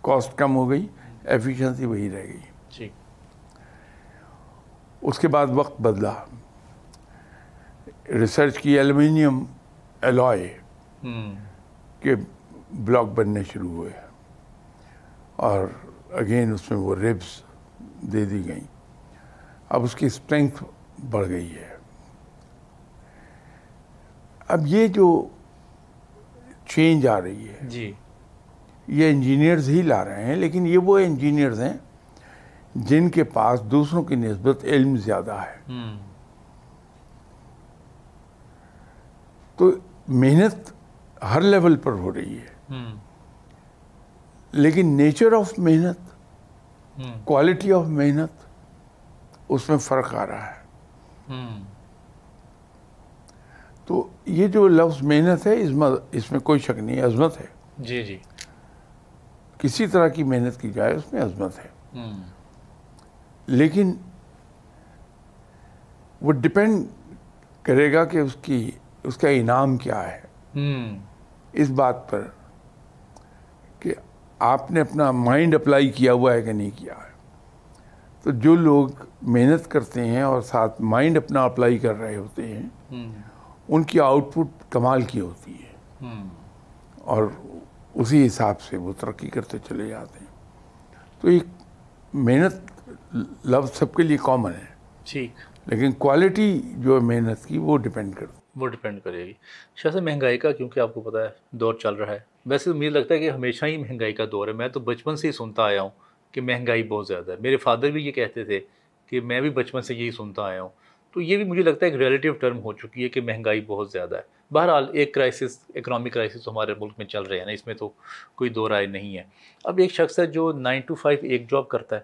کاسٹ کم ہو گئی ایفیشنسی وہی رہ گئی جی۔ اس کے بعد وقت بدلا۔ ریسرچ کی ایلومینیم الوائے کے بلاک بننے شروع ہوئے اور اگین اس میں وہ ریبس دے دی گئیں۔ اب اس کی اسٹرینتھ بڑھ گئی ہے۔ اب یہ جو چینج آ رہی ہے جی۔ یہ انجینئرز ہی لا رہے ہیں لیکن یہ وہ انجینئرز ہیں جن کے پاس دوسروں کی نسبت علم زیادہ ہے۔ تو محنت ہر لیول پر ہو رہی ہے۔ لیکن نیچر آف محنت کوالٹی آف محنت اس میں فرق آ رہا ہے۔ تو یہ جو لفظ محنت ہے اس میں کوئی شک نہیں عظمت ہے۔ جی جی۔ کسی طرح کی محنت کی جائے اس میں عظمت ہے۔ لیکن وہ ڈپینڈ کرے گا کہ اس کی اس کا انعام کیا ہے؟ اس بات پر کہ آپ نے اپنا مائنڈ اپلائی کیا ہوا ہے کہ نہیں کیا ہے۔ تو جو لوگ محنت کرتے ہیں اور ساتھ مائنڈ اپنا اپلائی کر رہے ہوتے ہیں ان کی آؤٹ پٹ کمال کی ہوتی ہے۔ اور اسی حساب سے وہ ترقی کرتے چلے جاتے ہیں۔ تو ایک محنت لفظ سب کے لیے کامن ہے۔ ٹھیک۔ لیکن کوالٹی جو ہے محنت کی وہ ڈپینڈ کرتی وہ ڈپینڈ کرے گی۔ اچھا، شاہ سے مہنگائی کا، کیونکہ آپ کو پتا ہے، دور چل رہا ہے۔ ویسے مجھے لگتا ہے کہ ہمیشہ ہی مہنگائی کا دور ہے۔ میں تو بچپن سے ہی سنتا آیا ہوں کہ مہنگائی بہت زیادہ ہے۔ میرے فادر بھی یہ کہتے تھے کہ میں بھی بچپن سے یہی سنتا آیا ہوں۔ تو یہ بھی مجھے لگتا ہے ایک ریلیٹیو ٹرم ہو چکی ہے کہ مہنگائی بہت زیادہ ہے۔ بہرحال، ایک کرائسس اکنامک کرائسس ہمارے ملک میں چل رہے ہیں نا، اس میں تو کوئی دو رائے نہیں ہے۔ اب ایک شخص ہے جو نائن ٹو فائیو ایک جاب کرتا ہے،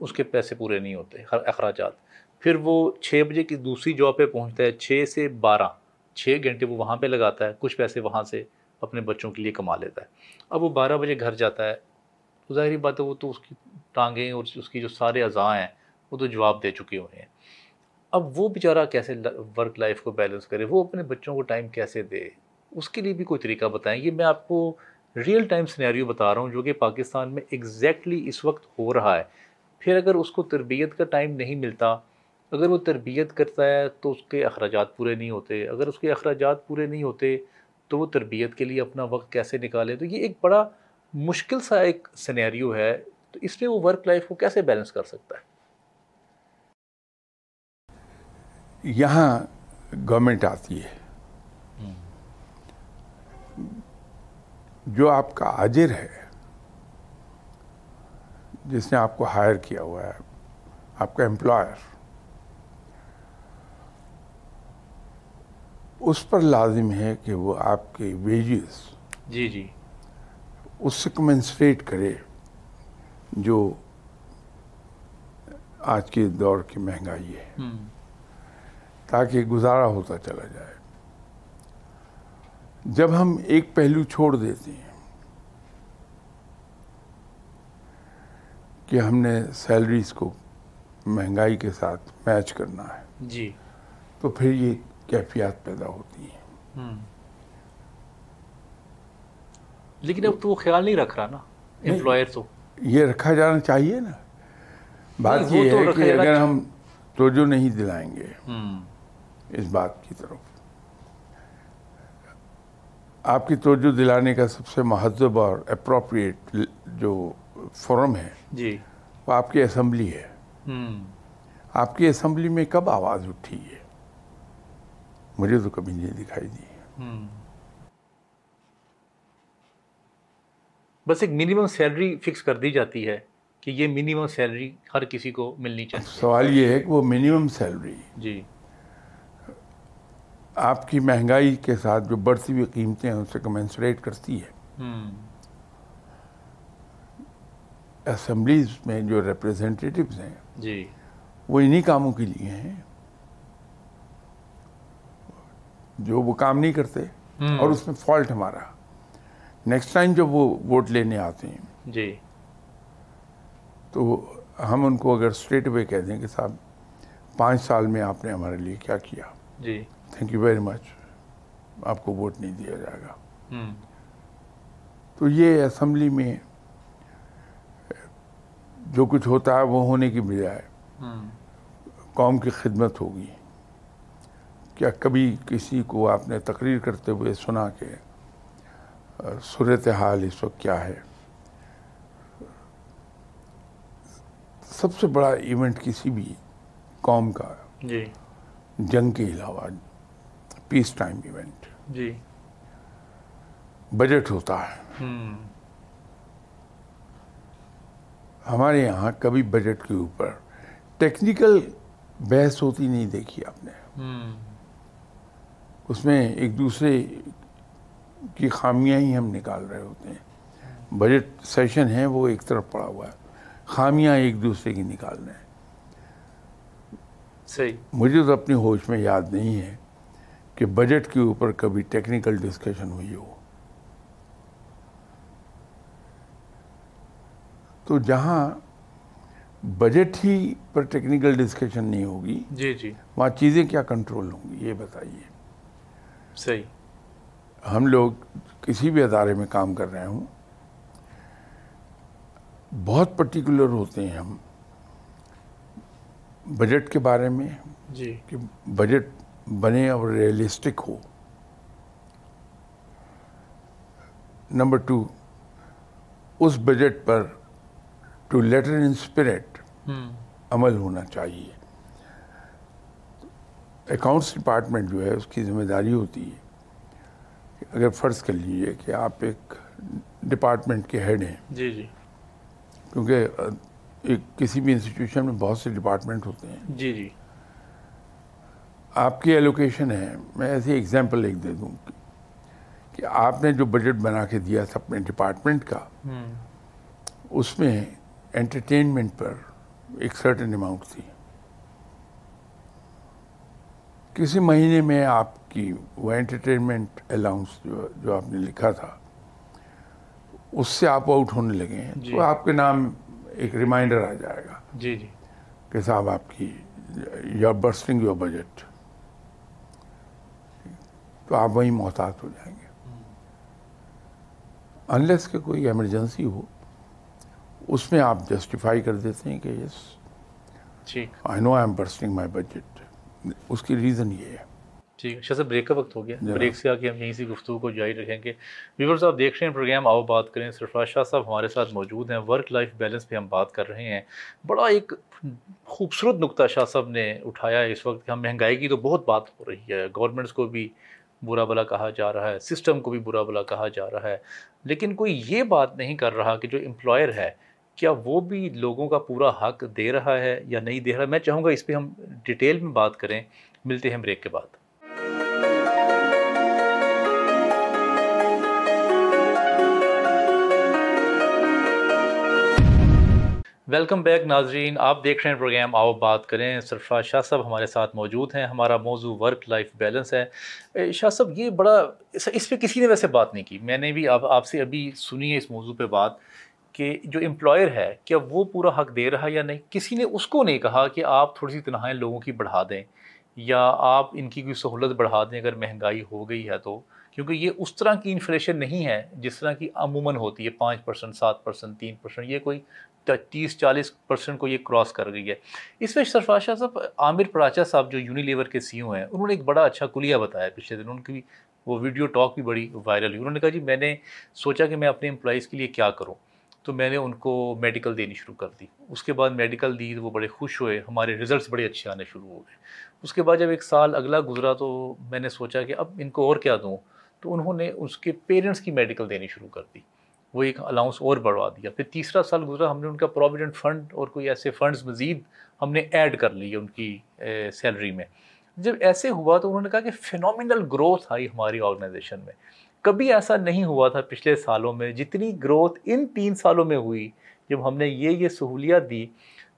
اس کے پیسے پورے نہیں ہوتے، اخراجات۔ پھر وہ چھ بجے کی دوسری جاب پہ پہنچتا ہے، چھ سے بارہ۔ چھ گھنٹے وہ وہاں پہ لگاتا ہے، کچھ پیسے وہاں سے اپنے بچوں کے لیے کما لیتا ہے۔ اب وہ بارہ بجے گھر جاتا ہے۔ تو ظاہری بات ہے، وہ تو اس کی ٹانگیں اور اس کی جو سارے اعضاء ہیں، وہ تو جواب دے چکے ہوئے ہیں۔ اب وہ بیچارہ کیسے ورک لائف کو بیلنس کرے؟ وہ اپنے بچوں کو ٹائم کیسے دے؟ اس کے لیے بھی کوئی طریقہ بتائیں۔ یہ میں آپ کو ریئل ٹائم سنیریو بتا رہا ہوں جو کہ پاکستان میں ایگزیکٹلی اس وقت ہو رہا ہے۔ پھر اگر اس کو تربیت کا ٹائم نہیں ملتا اگر وہ تربیت کرتا ہے تو اس کے اخراجات پورے نہیں ہوتے اگر اس کے اخراجات پورے نہیں ہوتے تو وہ تربیت کے لیے اپنا وقت کیسے نکالے؟ تو یہ ایک بڑا مشکل سا ایک سنیریو ہے تو اس میں وہ ورک لائف کو کیسے بیلنس کر سکتا ہے؟ یہاں گورنمنٹ آتی ہے۔ جو آپ کا آجر ہے جس نے آپ کو ہائر کیا ہوا ہے آپ کا امپلائر اس پر لازم ہے کہ وہ آپ کے ویجز جی جی۔ اس سے کمنسریٹ کرے جو آج کے دور کی مہنگائی ہے۔ تاکہ گزارا ہوتا چلا جائے۔ جب ہم ایک پہلو چھوڑ دیتے ہیں کہ ہم نے سیلریز کو مہنگائی کے ساتھ میچ کرنا ہے جی۔ تو پھر یہ کیفیات پیدا ہوتی ہیں۔ لیکن اب تو وہ خیال نہیں رکھ رہا نا امپلائر تو۔ یہ رکھا جانا چاہیے نا۔ بات یہ ہے کہ اگر ہم توجہ نہیں دلائیں گے اس بات کی طرف۔ آپ کی توجہ دلانے کا سب سے مہذب اور اپروپریٹ جو فورم ہے جی۔ وہ آپ کی اسمبلی ہے۔ آپ کی اسمبلی میں کب آواز اٹھی ہے؟ مجھے تو کبھی نہیں دکھائی دی۔ بس ایک منیمم سیلری فکس کر دی جاتی ہے کہ یہ منیمم سیلری ہر کسی کو ملنی چاہیے۔ سوال یہ ہے کہ وہ منیمم سیلری جی۔ آپ کی مہنگائی کے ساتھ جو بڑھتی ہوئی قیمتیں ہیں ان سے کمنسریٹ کرتی ہے۔ اسمبلیز میں جو ریپرزینٹیٹیوز ہیں جی۔ وہ انہی کاموں کے لیے ہیں۔ جو وہ کام نہیں کرتے اور اس میں فالٹ ہمارا۔ نیکسٹ ٹائم جب وہ ووٹ لینے آتے ہیں۔ جی۔ تو ہم ان کو اگر اسٹریٹ اوے کہہ دیں کہ صاحب پانچ سال میں آپ نے ہمارے لیے کیا کیا؟ جی۔ تھینک یو ویری مچ آپ کو ووٹ نہیں دیا جائے گا۔ تو یہ اسمبلی میں جو کچھ ہوتا ہے وہ ہونے کی بجائے قوم کی خدمت ہوگی۔ کیا کبھی کسی کو آپ نے تقریر کرتے ہوئے سنا کہ صورتحال اس وقت کیا ہے؟ سب سے بڑا ایونٹ کسی بھی قوم کا جی۔ جنگ کے علاوہ پیس ٹائم ایونٹ جی۔ بجٹ ہوتا ہے۔ ہمارے یہاں کبھی بجٹ کے اوپر ٹیکنیکل بحث ہوتی نہیں دیکھی آپ نے۔ اس میں ایک دوسرے کی خامیاں ہی ہم نکال رہے ہوتے ہیں۔ بجٹ سیشن ہے وہ ایک طرف پڑا ہوا ہے۔ خامیاں ایک دوسرے کی نکال رہے ہیں۔ صحیح۔ مجھے تو اپنی ہوش میں یاد نہیں ہے کہ بجٹ کے اوپر کبھی ٹیکنیکل ڈسکشن ہوئی ہو۔ تو جہاں بجٹ ہی پر ٹیکنیکل ڈسکشن نہیں ہوگی جی جی۔ وہاں چیزیں کیا کنٹرول ہوں گی؟ یہ بتائیے۔ صحیح۔ ہم لوگ کسی بھی ادارے میں کام کر رہے ہوں بہت پرٹیکولر ہوتے ہیں ہم۔ بجٹ کے بارے میں جی۔ کہ بجٹ بنے اور ریئلسٹک ہو۔ نمبر ٹو اس بجٹ پر ٹو لیٹر ان اسپرٹ عمل ہونا چاہیے۔ اکاؤنٹس ڈپارٹمنٹ جو ہے اس کی ذمہ داری ہوتی ہے اگر فرض کر لیجیے کہ آپ ایک ڈپارٹمنٹ کے ہیڈ ہیں۔ جی جی۔ کیونکہ ایک کسی بھی انسٹیٹیوشن میں بہت سے ڈپارٹمنٹ ہوتے ہیں۔ جی جی۔ آپ کی ایلوکیشن ہے۔ میں ایسی ایگزامپل ایک دے دوں کہ آپ نے جو بجٹ بنا کے دیا تھا اپنے ڈپارٹمنٹ کا اس میں انٹرٹینمنٹ پر ایک سرٹن اماؤنٹ تھی۔ کسی مہینے میں آپ کی وہ انٹرٹینمنٹ الاؤنس جو جو آپ نے لکھا تھا اس سے آپ آؤٹ ہونے لگے ہیں۔ جی۔ تو آپ کے نام ایک ریمائنڈر آ جائے گا جی جی۔ کہ صاحب آپ کی یور برسٹنگ یور بجٹ تو آپ وہیں محتاط ہو جائیں گے۔ انلیس کہ کوئی ایمرجنسی ہو اس میں آپ جسٹیفائی کر دیتے ہیں کہ یس ٹھیک۔ آئی نو آئی ایم برسٹنگ مائی بجٹ اس کی ریزن یہ ہے۔ ٹھیک ہے شاہ صاحب بریک کا وقت ہو گیا۔ بریک سے آ کے ہم یہیں سے گفتگو کو جاری رکھیں گے۔ ویورز آپ دیکھ رہے ہیں پروگرام آؤ بات کریں۔ سرفراز شاہ صاحب ہمارے ساتھ موجود ہیں۔ ورک لائف بیلنس پہ ہم بات کر رہے ہیں۔ بڑا ایک خوبصورت نقطہ شاہ صاحب نے اٹھایا ہے۔ اس وقت کہ ہم مہنگائی کی تو بہت بات ہو رہی ہے۔ گورنمنٹس کو بھی برا بلا کہا جا رہا ہے۔ سسٹم کو بھی برا بلا کہا جا رہا ہے۔ لیکن کوئی یہ بات نہیں کر رہا کہ جو امپلائر ہے کیا وہ بھی لوگوں کا پورا حق دے رہا ہے یا نہیں دے رہا؟ میں چاہوں گا اس پہ ہم ڈیٹیل میں بات کریں، ملتے ہیں بریک کے بعد۔ ویلکم بیک ناظرین، آپ دیکھ رہے ہیں پروگرام آؤ بات کریں۔ سرفراز شاہ صاحب ہمارے ساتھ موجود ہیں، ہمارا موضوع ورک لائف بیلنس ہے۔ شاہ صاحب، یہ بڑا اس اس پہ کسی نے ویسے بات نہیں کی۔ میں نے بھی آپ آپ سے ابھی سنی ہے اس موضوع پہ بات۔ کہ جو امپلائر ہے، کیا وہ پورا حق دے رہا ہے یا نہیں؟ کسی نے اس کو نہیں کہا کہ آپ تھوڑی سی تنہائیں لوگوں کی بڑھا دیں یا آپ ان کی کوئی سہولت بڑھا دیں اگر مہنگائی ہو گئی ہے تو۔ کیونکہ یہ اس طرح کی انفلیشن نہیں ہے جس طرح کی عموماً ہوتی ہے، پانچ پرسنٹ سات پرسنٹ تین پرسنٹ یہ کوئی تیس چالیس پرسنٹ کو یہ کراس کر گئی ہے۔ اس میں سرفراز شاہ صاحب، عامر پراچا صاحب جو یونیلیور کے سی او ہیں، انہوں نے ایک بڑا اچھا کلیہ بتایا پچھلے دن۔ ان کی وہ ویڈیو ٹاک بھی بڑی وائرل ہوئی۔ انہوں نے کہا جی میں نے سوچا کہ میں اپنے امپلائیز کے لیے کیا کروں؟ تو میں نے ان کو میڈیکل دینی شروع کر دی۔ اس کے بعد میڈیکل دی تو وہ بڑے خوش ہوئے، ہمارے ریزلٹس بڑے اچھے آنے شروع ہو گئے۔ اس کے بعد جب ایک سال اگلا گزرا تو میں نے سوچا کہ اب ان کو اور کیا دوں۔ تو انہوں نے اس کے پیرنٹس کی میڈیکل دینی شروع کر دی۔ وہ ایک الاؤنس اور بڑھوا دیا۔ پھر تیسرا سال گزرا، ہم نے ان کا پروویڈنٹ فنڈ اور کوئی ایسے فنڈز مزید ہم نے ایڈ کر لیے ان کی سیلری میں۔ جب ایسے ہوا تو انہوں نے کہا کہ فینومینل گروتھ آئی ہماری آرگنائزیشن میں۔ کبھی ایسا نہیں ہوا تھا پچھلے سالوں میں جتنی گروتھ ان تین سالوں میں ہوئی جب ہم نے یہ یہ سہولیات دی،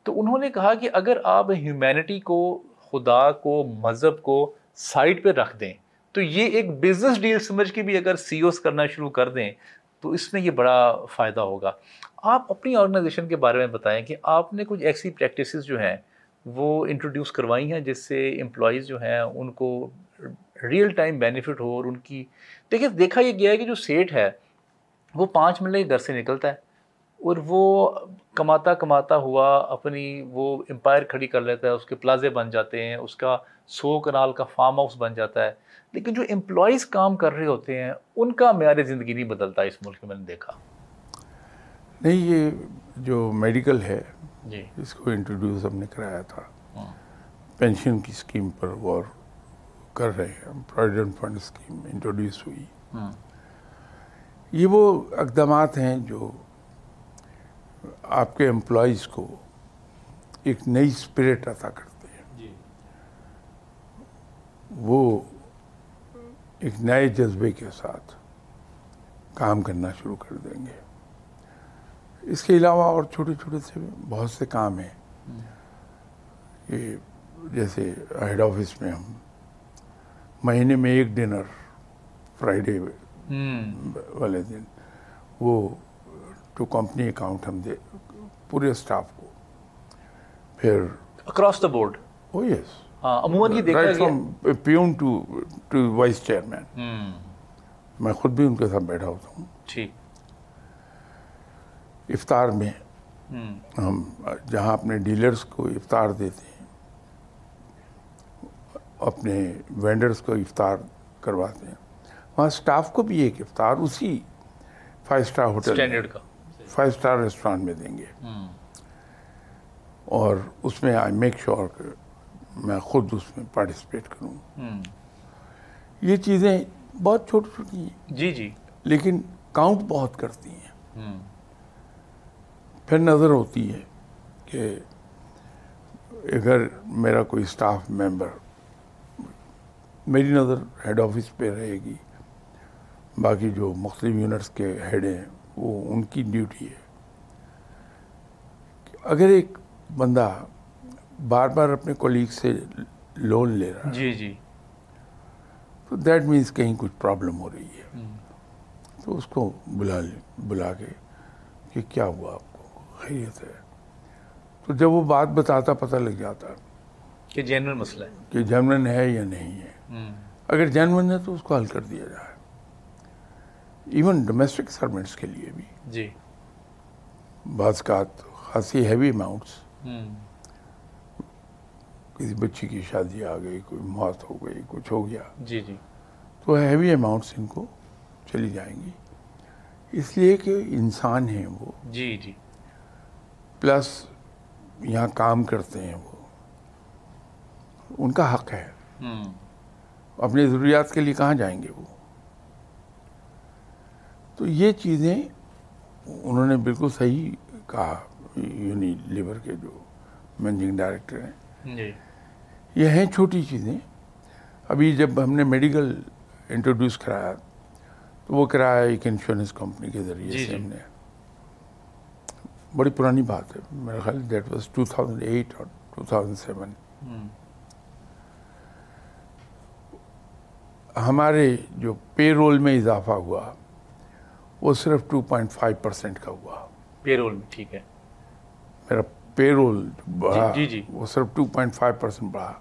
تو انہوں نے کہا کہ اگر آپ ہیومینٹی کو، خدا کو، مذہب کو سائڈ پہ رکھ دیں، تو یہ ایک بزنس ڈیل سمجھ کے بھی اگر سی اوز کرنا شروع کر دیں، تو اس میں یہ بڑا فائدہ ہوگا۔ آپ اپنی آرگنائزیشن کے بارے میں بتائیں کہ آپ نے کچھ ایسی پریکٹسز جو ہیں وہ انٹروڈیوس کروائی ہیں جس سے امپلائیز جو ہیں ان کو ریئل ٹائم بینیفٹ ہو اور ان کی دیکھیے دیکھا یہ گیا ہے کہ جو سیٹ ہے وہ پانچ منٹ کے گھر سے نکلتا ہے اور وہ کماتا کماتا ہوا اپنی وہ امپائر کھڑی کر لیتا ہے اس کے پلازے بن جاتے ہیں اس کا سو کنال کا فارم ہاؤس بن جاتا ہے۔ لیکن جو امپلائیز کام کر رہے ہوتے ہیں ان کا معیار زندگی نہیں بدلتا اس ملک میں نے دیکھا۔ نہیں یہ جو میڈیکل ہے جی۔ اس کو انٹروڈیوس ہم نے کرایا تھا۔ پینشن ہاں۔ کی اسکیم پر غور کر رہے ہیں پروویڈنٹ فنڈ اسکیم انٹروڈیوس ہوئی۔ ہاں۔ یہ وہ اقدامات ہیں جو آپ کے امپلائیز کو ایک نئی اسپرٹ عطا کرتے ہیں۔ جی۔ وہ ایک نئے جذبے کے ساتھ کام کرنا شروع کر دیں گے۔ اس کے علاوہ اور چھوٹے چھوٹے سے بہت سے کام ہیں۔ کہ جیسے ہیڈ آفس میں ہم مہینے میں ایک ڈنر فرائیڈے والے دن۔ وہ ٹو کمپنی اکاؤنٹ ہم دے پورے اسٹاف کو۔ پھر اکراس دا بورڈ او یس عموماً یہ دیکھا گیا۔ Peon to to vice chairman میں خود بھی ان کے ساتھ بیٹھا ہوتا ہوں۔ ٹھیک۔ افطار میں ہم جہاں اپنے ڈیلرز کو افطار دیتے ہیں اپنے وینڈرز کو افطار کرواتے ہیں۔ وہاں اسٹاف کو بھی ایک افطار اسی five star hotel five star restaurant میں دیں گے۔ اور اس میں آئی میک شیور کہ میں خود اس میں پارٹیسپیٹ کروں۔ یہ چیزیں بہت چھوٹی چھوٹی ہیں۔ جی جی۔ لیکن کاؤنٹ بہت کرتی ہیں۔ پھر نظر ہوتی ہے کہ اگر میرا کوئی اسٹاف ممبر میری نظر ہیڈ آفس پہ رہے گی۔ باقی جو مختلف یونٹس کے ہیڈ ہیں وہ ان کی ڈیوٹی ہے۔ اگر ایک بندہ بار بار اپنے کولیگ سے لون لے رہا ہے جی جی۔ تو دیٹ مینس کہیں کچھ پرابلم ہو رہی ہے۔ تو اس کو بلا بلا کے کہ کیا ہوا آپ کو خیریت ہے۔ تو جب وہ بات بتاتا پتہ لگ جاتا۔ کہ جنرل مسئلہ ہے۔ کہ جنرل ہے یا نہیں ہے۔ اگر جنرل ہے تو اس کو حل کر دیا جائے۔ ایون ڈومیسٹک سروینٹس کے لیے بھی۔ جی۔ بعض کا خاصی ہیوی اماؤنٹس کسی بچی کی شادی آ گئی کوئی موت ہو گئی کچھ ہو گیا۔ جی جی۔ تو ہیوی اماؤنٹس ان کو چلی جائیں گی۔ اس لیے کہ انسان ہیں وہ۔ جی جی۔ پلس یہاں کام کرتے ہیں وہ۔ ان کا حق ہے۔ اپنی ضروریات کے لیے کہاں جائیں گے وہ؟ تو یہ چیزیں انہوں نے بالکل صحیح کہا یونی لیبر کے جو مینجنگ ڈائریکٹر ہیں۔ جی۔ یہ ہیں چھوٹی چیزیں۔ ابھی جب ہم نے میڈیکل انٹروڈیوس کرایا تو وہ کرایا ایک انشورنس کمپنی کے ذریعے جی، سے جی۔ ہم نے۔ بڑی پرانی بات ہے میرا خیال that was two thousand eight اور ٹو تھاؤزنڈ سیون۔ ہمارے جو پے رول میں اضافہ ہوا وہ صرف ٹو پوائنٹ فائیو پرسینٹ کا ہوا۔ پے رول میں ٹھیک ہے۔ میرا پے رول بڑھا جی جی وہ صرف ٹو پوائنٹ فائیو پرسینٹ بڑھا۔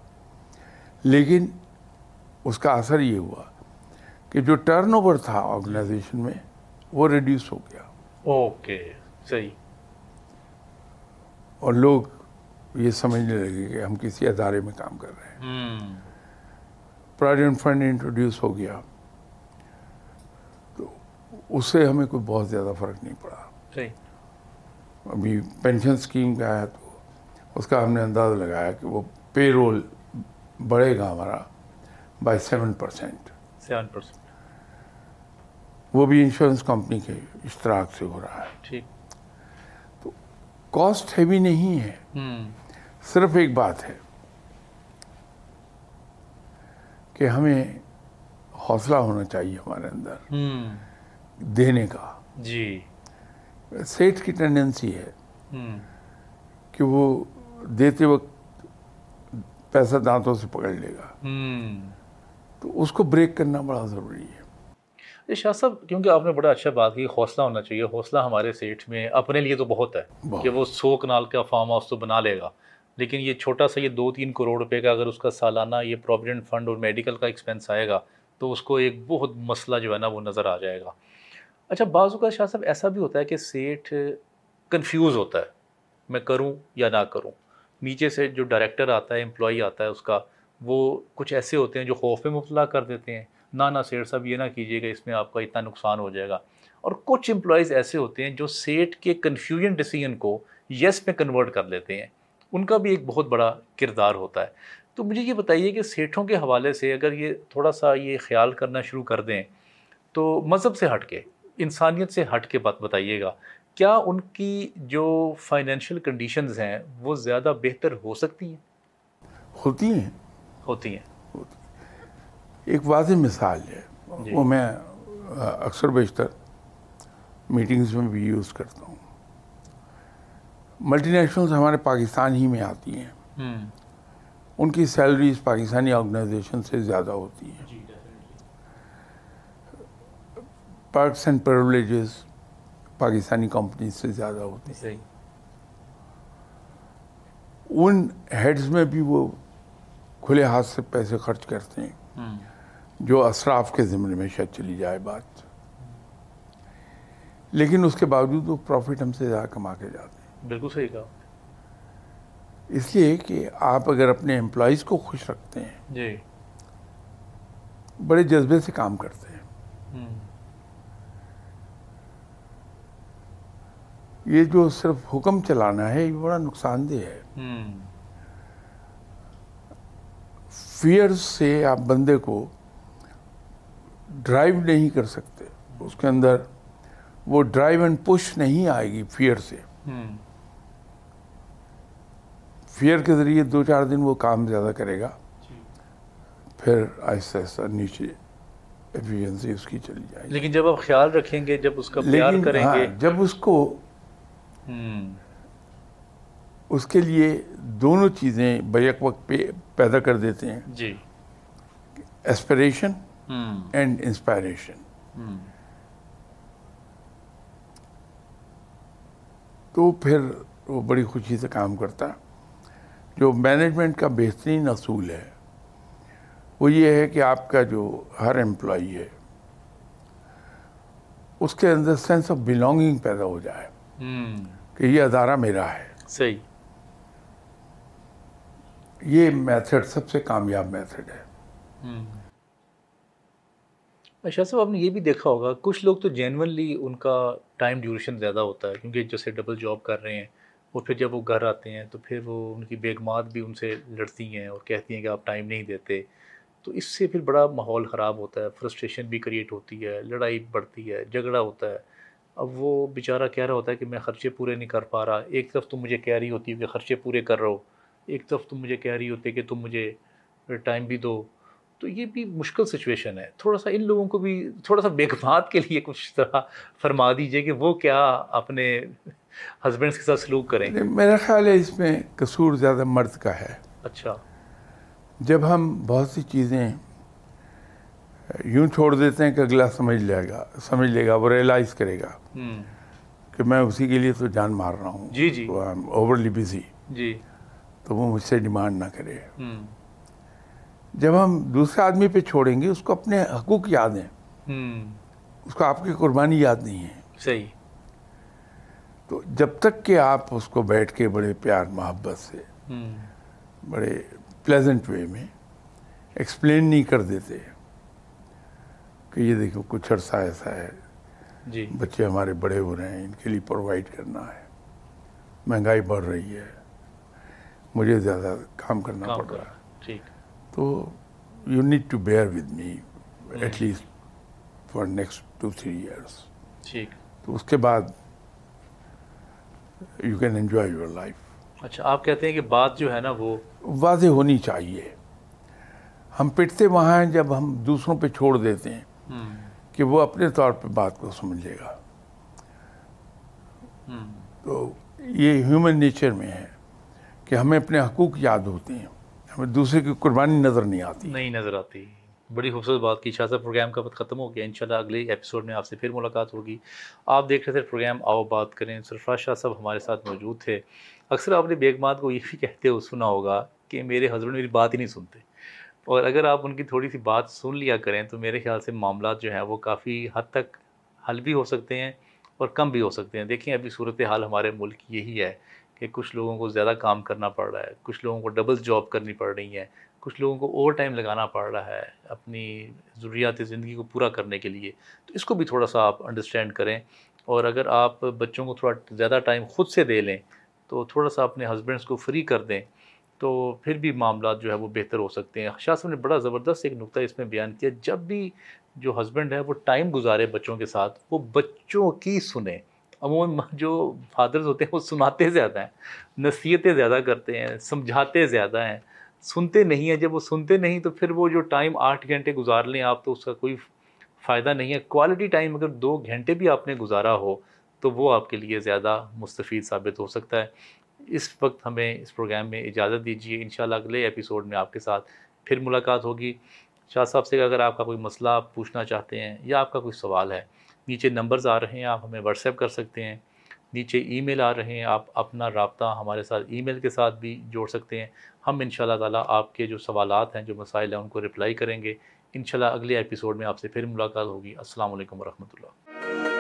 لیکن اس کا اثر یہ ہوا کہ جو ٹرن اوور تھا آرگنائزیشن میں وہ ریڈیوس ہو گیا۔ اوکے صحیح۔ اور لوگ یہ سمجھنے لگے کہ ہم کسی ادارے میں کام کر رہے ہیں۔ پروویڈنٹ فنڈ انٹروڈیوس ہو گیا اس سے ہمیں کوئی بہت زیادہ فرق نہیں پڑا۔ صحیح ابھی پینشن اسکیم کا ہے تو اس کا ہم نے اندازہ لگایا کہ وہ پے رول بڑھے گا ہمارا by seven percent seven percent وہ بھی انشورنس کمپنی کے اشتراک سے ہو رہا ہے۔ ٹھیک۔ تو کاسٹ ہیوی نہیں ہے۔ صرف ایک بات ہے۔ کہ ہمیں حوصلہ ہونا چاہیے ہمارے اندر۔ دینے کا۔ جی۔ سیٹ کی ٹینڈنسی ہے۔ کہ وہ دیتے وقت پیسہ دانتوں سے پکڑ لے گا۔ تو اس کو بریک کرنا بڑا ضروری ہے۔ شاہ صاحب کیونکہ آپ نے بڑا اچھا بات کی حوصلہ ہونا چاہیے۔ حوصلہ ہمارے سیٹ میں اپنے لیے تو بہت ہے کہ وہ سو کنال کا فارم ہاؤس تو بنا لے گا۔ لیکن یہ چھوٹا سا یہ دو تین کروڑ روپے کا اگر اس کا سالانہ یہ پروویڈنٹ فنڈ اور میڈیکل کا ایکسپینس آئے گا، تو اس کو ایک بہت مسئلہ جو ہے نا وہ نظر آ جائے گا۔ اچھا بعض اوقات شاہ صاحب، ایسا بھی ہوتا ہے کہ سیٹ کنفیوز ہوتا ہے، میں کروں یا نہ کروں۔ نیچے سے جو ڈائریکٹر آتا ہے امپلائی آتا ہے، اس کا وہ کچھ ایسے ہوتے ہیں جو خوف میں مبتلا کر دیتے ہیں۔ نہ نہ سیٹ صاحب، یہ نہ کیجیے گا اس میں آپ کا اتنا نقصان ہو جائے گا۔ اور کچھ امپلائیز ایسے ہوتے ہیں جو سیٹ کے کنفیوژن ڈیسیجن کو یس میں کنورٹ کر لیتے ہیں۔ ان کا بھی ایک بہت بڑا کردار ہوتا ہے۔ تو مجھے یہ بتائیے کہ سیٹھوں کے حوالے سے اگر یہ تھوڑا سا یہ خیال کرنا شروع کر دیں تو مذہب سے ہٹ کے انسانیت سے ہٹ کے بات بتائیے گا کیا ان کی جو فائنینشیل کنڈیشنز ہیں وہ زیادہ بہتر ہو سکتی ہیں؟ ہوتی ہیں۔ ہوتی ہیں۔ ایک واضح مثال ہے۔ جی۔ وہ میں اکثر بیشتر میٹنگز میں بھی یوز کرتا ہوں۔ ملٹی نیشنلز ہمارے پاکستان ہی میں آتی ہیں۔ ان کی سیلریز پاکستانی آرگنائزیشن سے زیادہ ہوتی ہیں۔ Perks and privileges Pakistani companies سے زیادہ ہوتی ہیں۔ ان ہیڈز میں بھی وہ کھلے ہاتھ سے پیسے خرچ کرتے ہیں۔ جو اسراف کے ذمے میں شاید چلی جائے بات۔ لیکن اس کے باوجود وہ پروفٹ ہم سے زیادہ کما کے جاتے ہیں۔ بالکل صحیح کہا اس لیے کہ آپ اگر اپنے امپلائیز کو خوش رکھتے ہیں جی۔ بڑے جذبے سے کام کرتے ہیں۔ یہ جو صرف حکم چلانا ہے یہ بڑا نقصان دہ ہے۔ فیئر سے آپ بندے کو ڈرائیو نہیں کر سکتے۔ اس کے اندر وہ ڈرائیو اینڈ پش نہیں آئے گی فیئر سے۔ فیئر کے ذریعے دو چار دن وہ کام زیادہ کرے گا جی۔ پھر آہستہ آہستہ نیچے ایفیشنسی اس کی چلی جائے گی۔ لیکن جب آپ خیال رکھیں گے جب اس کا پیار کریں ہاں، گے۔ جب اس کو اس کے لیے دونوں چیزیں بیک وقت پیدا کر دیتے ہیں۔ جی۔ ایسپریشن اینڈ انسپائریشن تو پھر وہ بڑی خوشی سے کام کرتا۔ جو مینجمنٹ کا بہترین اصول ہے وہ یہ ہے کہ آپ کا جو ہر امپلائی ہے اس کے اندر سینس آف بلونگنگ پیدا ہو جائے۔ کہ یہ ادارہ میرا ہے۔ صحیح۔ یہ میتھڈ سب سے کامیاب میتھڈ ہے۔ شاہ صاحب آپ نے یہ بھی دیکھا ہوگا کچھ لوگ تو جینونلی ان کا ٹائم ڈیوریشن زیادہ ہوتا ہے کیونکہ جیسے ڈبل جاب کر رہے ہیں۔ اور پھر جب وہ گھر آتے ہیں تو پھر وہ ان کی بیگمات بھی ان سے لڑتی ہیں اور کہتی ہیں کہ آپ ٹائم نہیں دیتے۔ تو اس سے پھر بڑا ماحول خراب ہوتا ہے، فرسٹریشن بھی کریٹ ہوتی ہے، لڑائی بڑھتی ہے، جھگڑا ہوتا ہے۔ اب وہ بیچارہ کہہ رہا ہوتا ہے کہ میں خرچے پورے نہیں کر پا رہا۔ ایک طرف تم مجھے کہہ رہی ہوتی ہے کہ خرچے پورے کر رہا ہو۔ ایک طرف تم مجھے کہہ رہی ہوتی ہے کہ تم مجھے ٹائم بھی دو۔ تو یہ بھی مشکل سچویشن ہے۔ تھوڑا سا ان لوگوں کو بھی تھوڑا سا بیگمات کے لیے کچھ طرح فرما دیجیے کہ وہ کیا اپنے ہسبینڈس کے ساتھ سلوک کریں۔ میرا خیال ہے اس میں قصور زیادہ مرد کا ہے۔ اچھا۔ جب ہم بہت سی چیزیں یوں چھوڑ دیتے ہیں کہ اگلا سمجھ لے گا سمجھ لے گا وہ ریئلائز کرے گا کہ میں اسی کے لیے تو جان مار رہا ہوں۔ جی جی۔ اوورلی بزی جی۔ تو وہ مجھ سے ڈیمانڈ نہ کرے۔ جب ہم دوسرے آدمی پہ چھوڑیں گے اس کو اپنے حقوق یاد ہیں۔ اس کو آپ کی قربانی یاد نہیں ہے۔ صحیح۔ تو جب تک کہ آپ اس کو بیٹھ کے بڑے پیار محبت سے بڑے پلیزنٹ وے میں ایکسپلین نہیں کر دیتے کہ یہ دیکھو کچھ عرصہ ایسا ہے جی۔ بچے ہمارے بڑے ہو رہے ہیں ان کے لیے پرووائڈ کرنا ہے مہنگائی بڑھ رہی ہے مجھے زیادہ کام کرنا پڑ رہا ہے۔ ٹھیک۔ تو you need to bear with me at least for next two three years ٹھیک۔ تو اس کے بعد you can enjoy your life اچھا آپ کہتے ہیں کہ بات جو ہے نا وہ واضح ہونی چاہیے۔ ہم پٹتے وہاں ہیں جب ہم دوسروں پہ چھوڑ دیتے ہیں کہ وہ اپنے طور پہ بات کو سمجھ لے گا تو یہ ہیومن نیچر میں ہے کہ ہمیں اپنے حقوق یاد ہوتے ہیں ہمیں دوسرے کی قربانی نظر نہیں آتی۔ نہیں نظر آتی۔ بڑی خوبصورت بات کی۔ شاہ صاحب، پروگرام کا وقت ختم ہو گیا انشاءاللہ اگلے ایپیسوڈ میں آپ سے پھر ملاقات ہوگی۔ آپ دیکھ رہے تھے پروگرام، آؤ بات کریں۔ سرفراز شاہ صاحب ہمارے ساتھ موجود تھے۔ اکثر آپ نے بیگمات کو یہ بھی کہتے ہو، سنا ہوگا کہ میرے ہسبینڈ میری بات ہی نہیں سنتے۔ اور اگر آپ ان کی تھوڑی سی بات سن لیا کریں تو میرے خیال سے معاملات جو ہیں وہ کافی حد تک حل بھی ہو سکتے ہیں اور کم بھی ہو سکتے ہیں۔ دیکھیں، ابھی صورت حال ہمارے ملک یہی ہے کہ کچھ لوگوں کو زیادہ کام کرنا پڑ رہا ہے، کچھ لوگوں کو ڈبل جاب کرنی پڑ رہی ہے کچھ لوگوں کو اوور ٹائم لگانا پڑ رہا ہے اپنی ضروریات زندگی کو پورا کرنے کے لیے، تو اس کو بھی تھوڑا سا آپ انڈرسٹینڈ کریں۔ اور اگر آپ بچوں کو تھوڑا زیادہ ٹائم خود سے دے لیں، تو تھوڑا سا اپنے ہسبینڈس کو فری کر دیں۔ تو پھر بھی معاملات جو ہے وہ بہتر ہو سکتے ہیں۔ شاہ صاحب نے بڑا زبردست ایک نقطہ اس میں بیان کیا، جب بھی جو ہسبینڈ ہے وہ ٹائم گزارے بچوں کے ساتھ، وہ بچوں کی سنیں۔ عموماً جو فادرز ہوتے ہیں وہ سناتے زیادہ ہیں، نصیحتیں زیادہ کرتے ہیں، سمجھاتے زیادہ ہیں۔ سنتے نہیں ہیں۔ جب وہ سنتے نہیں تو پھر وہ جو ٹائم آٹھ گھنٹے گزار لیں آپ تو اس کا کوئی فائدہ نہیں ہے۔ کوالٹی ٹائم اگر دو گھنٹے بھی آپ نے گزارا ہو تو وہ آپ کے لیے زیادہ مستفید ثابت ہو سکتا ہے۔ اس وقت ہمیں اس پروگرام میں اجازت دیجیے، انشاءاللہ اگلے ایپیسوڈ میں آپ کے ساتھ پھر ملاقات ہوگی۔ شاہ صاحب سے اگر آپ کا کوئی مسئلہ پوچھنا چاہتے ہیں یا آپ کا کوئی سوال ہے، نیچے نمبرز آ رہے ہیں، آپ ہمیں واٹس ایپ کر سکتے ہیں۔ نیچے ای میل آ رہے ہیں، آپ اپنا رابطہ ہمارے ساتھ ای میل کے ساتھ بھی جوڑ سکتے ہیں۔ ہم ان شاء اللہ تعالیٰ آپ کے جو سوالات ہیں، جو مسائل ہیں، ان کو رپلائی کریں گے۔ ان شاء اللہ اگلے ایپیسوڈ میں آپ سے پھر ملاقات ہوگی۔ السلام علیکم ورحمۃ اللہ۔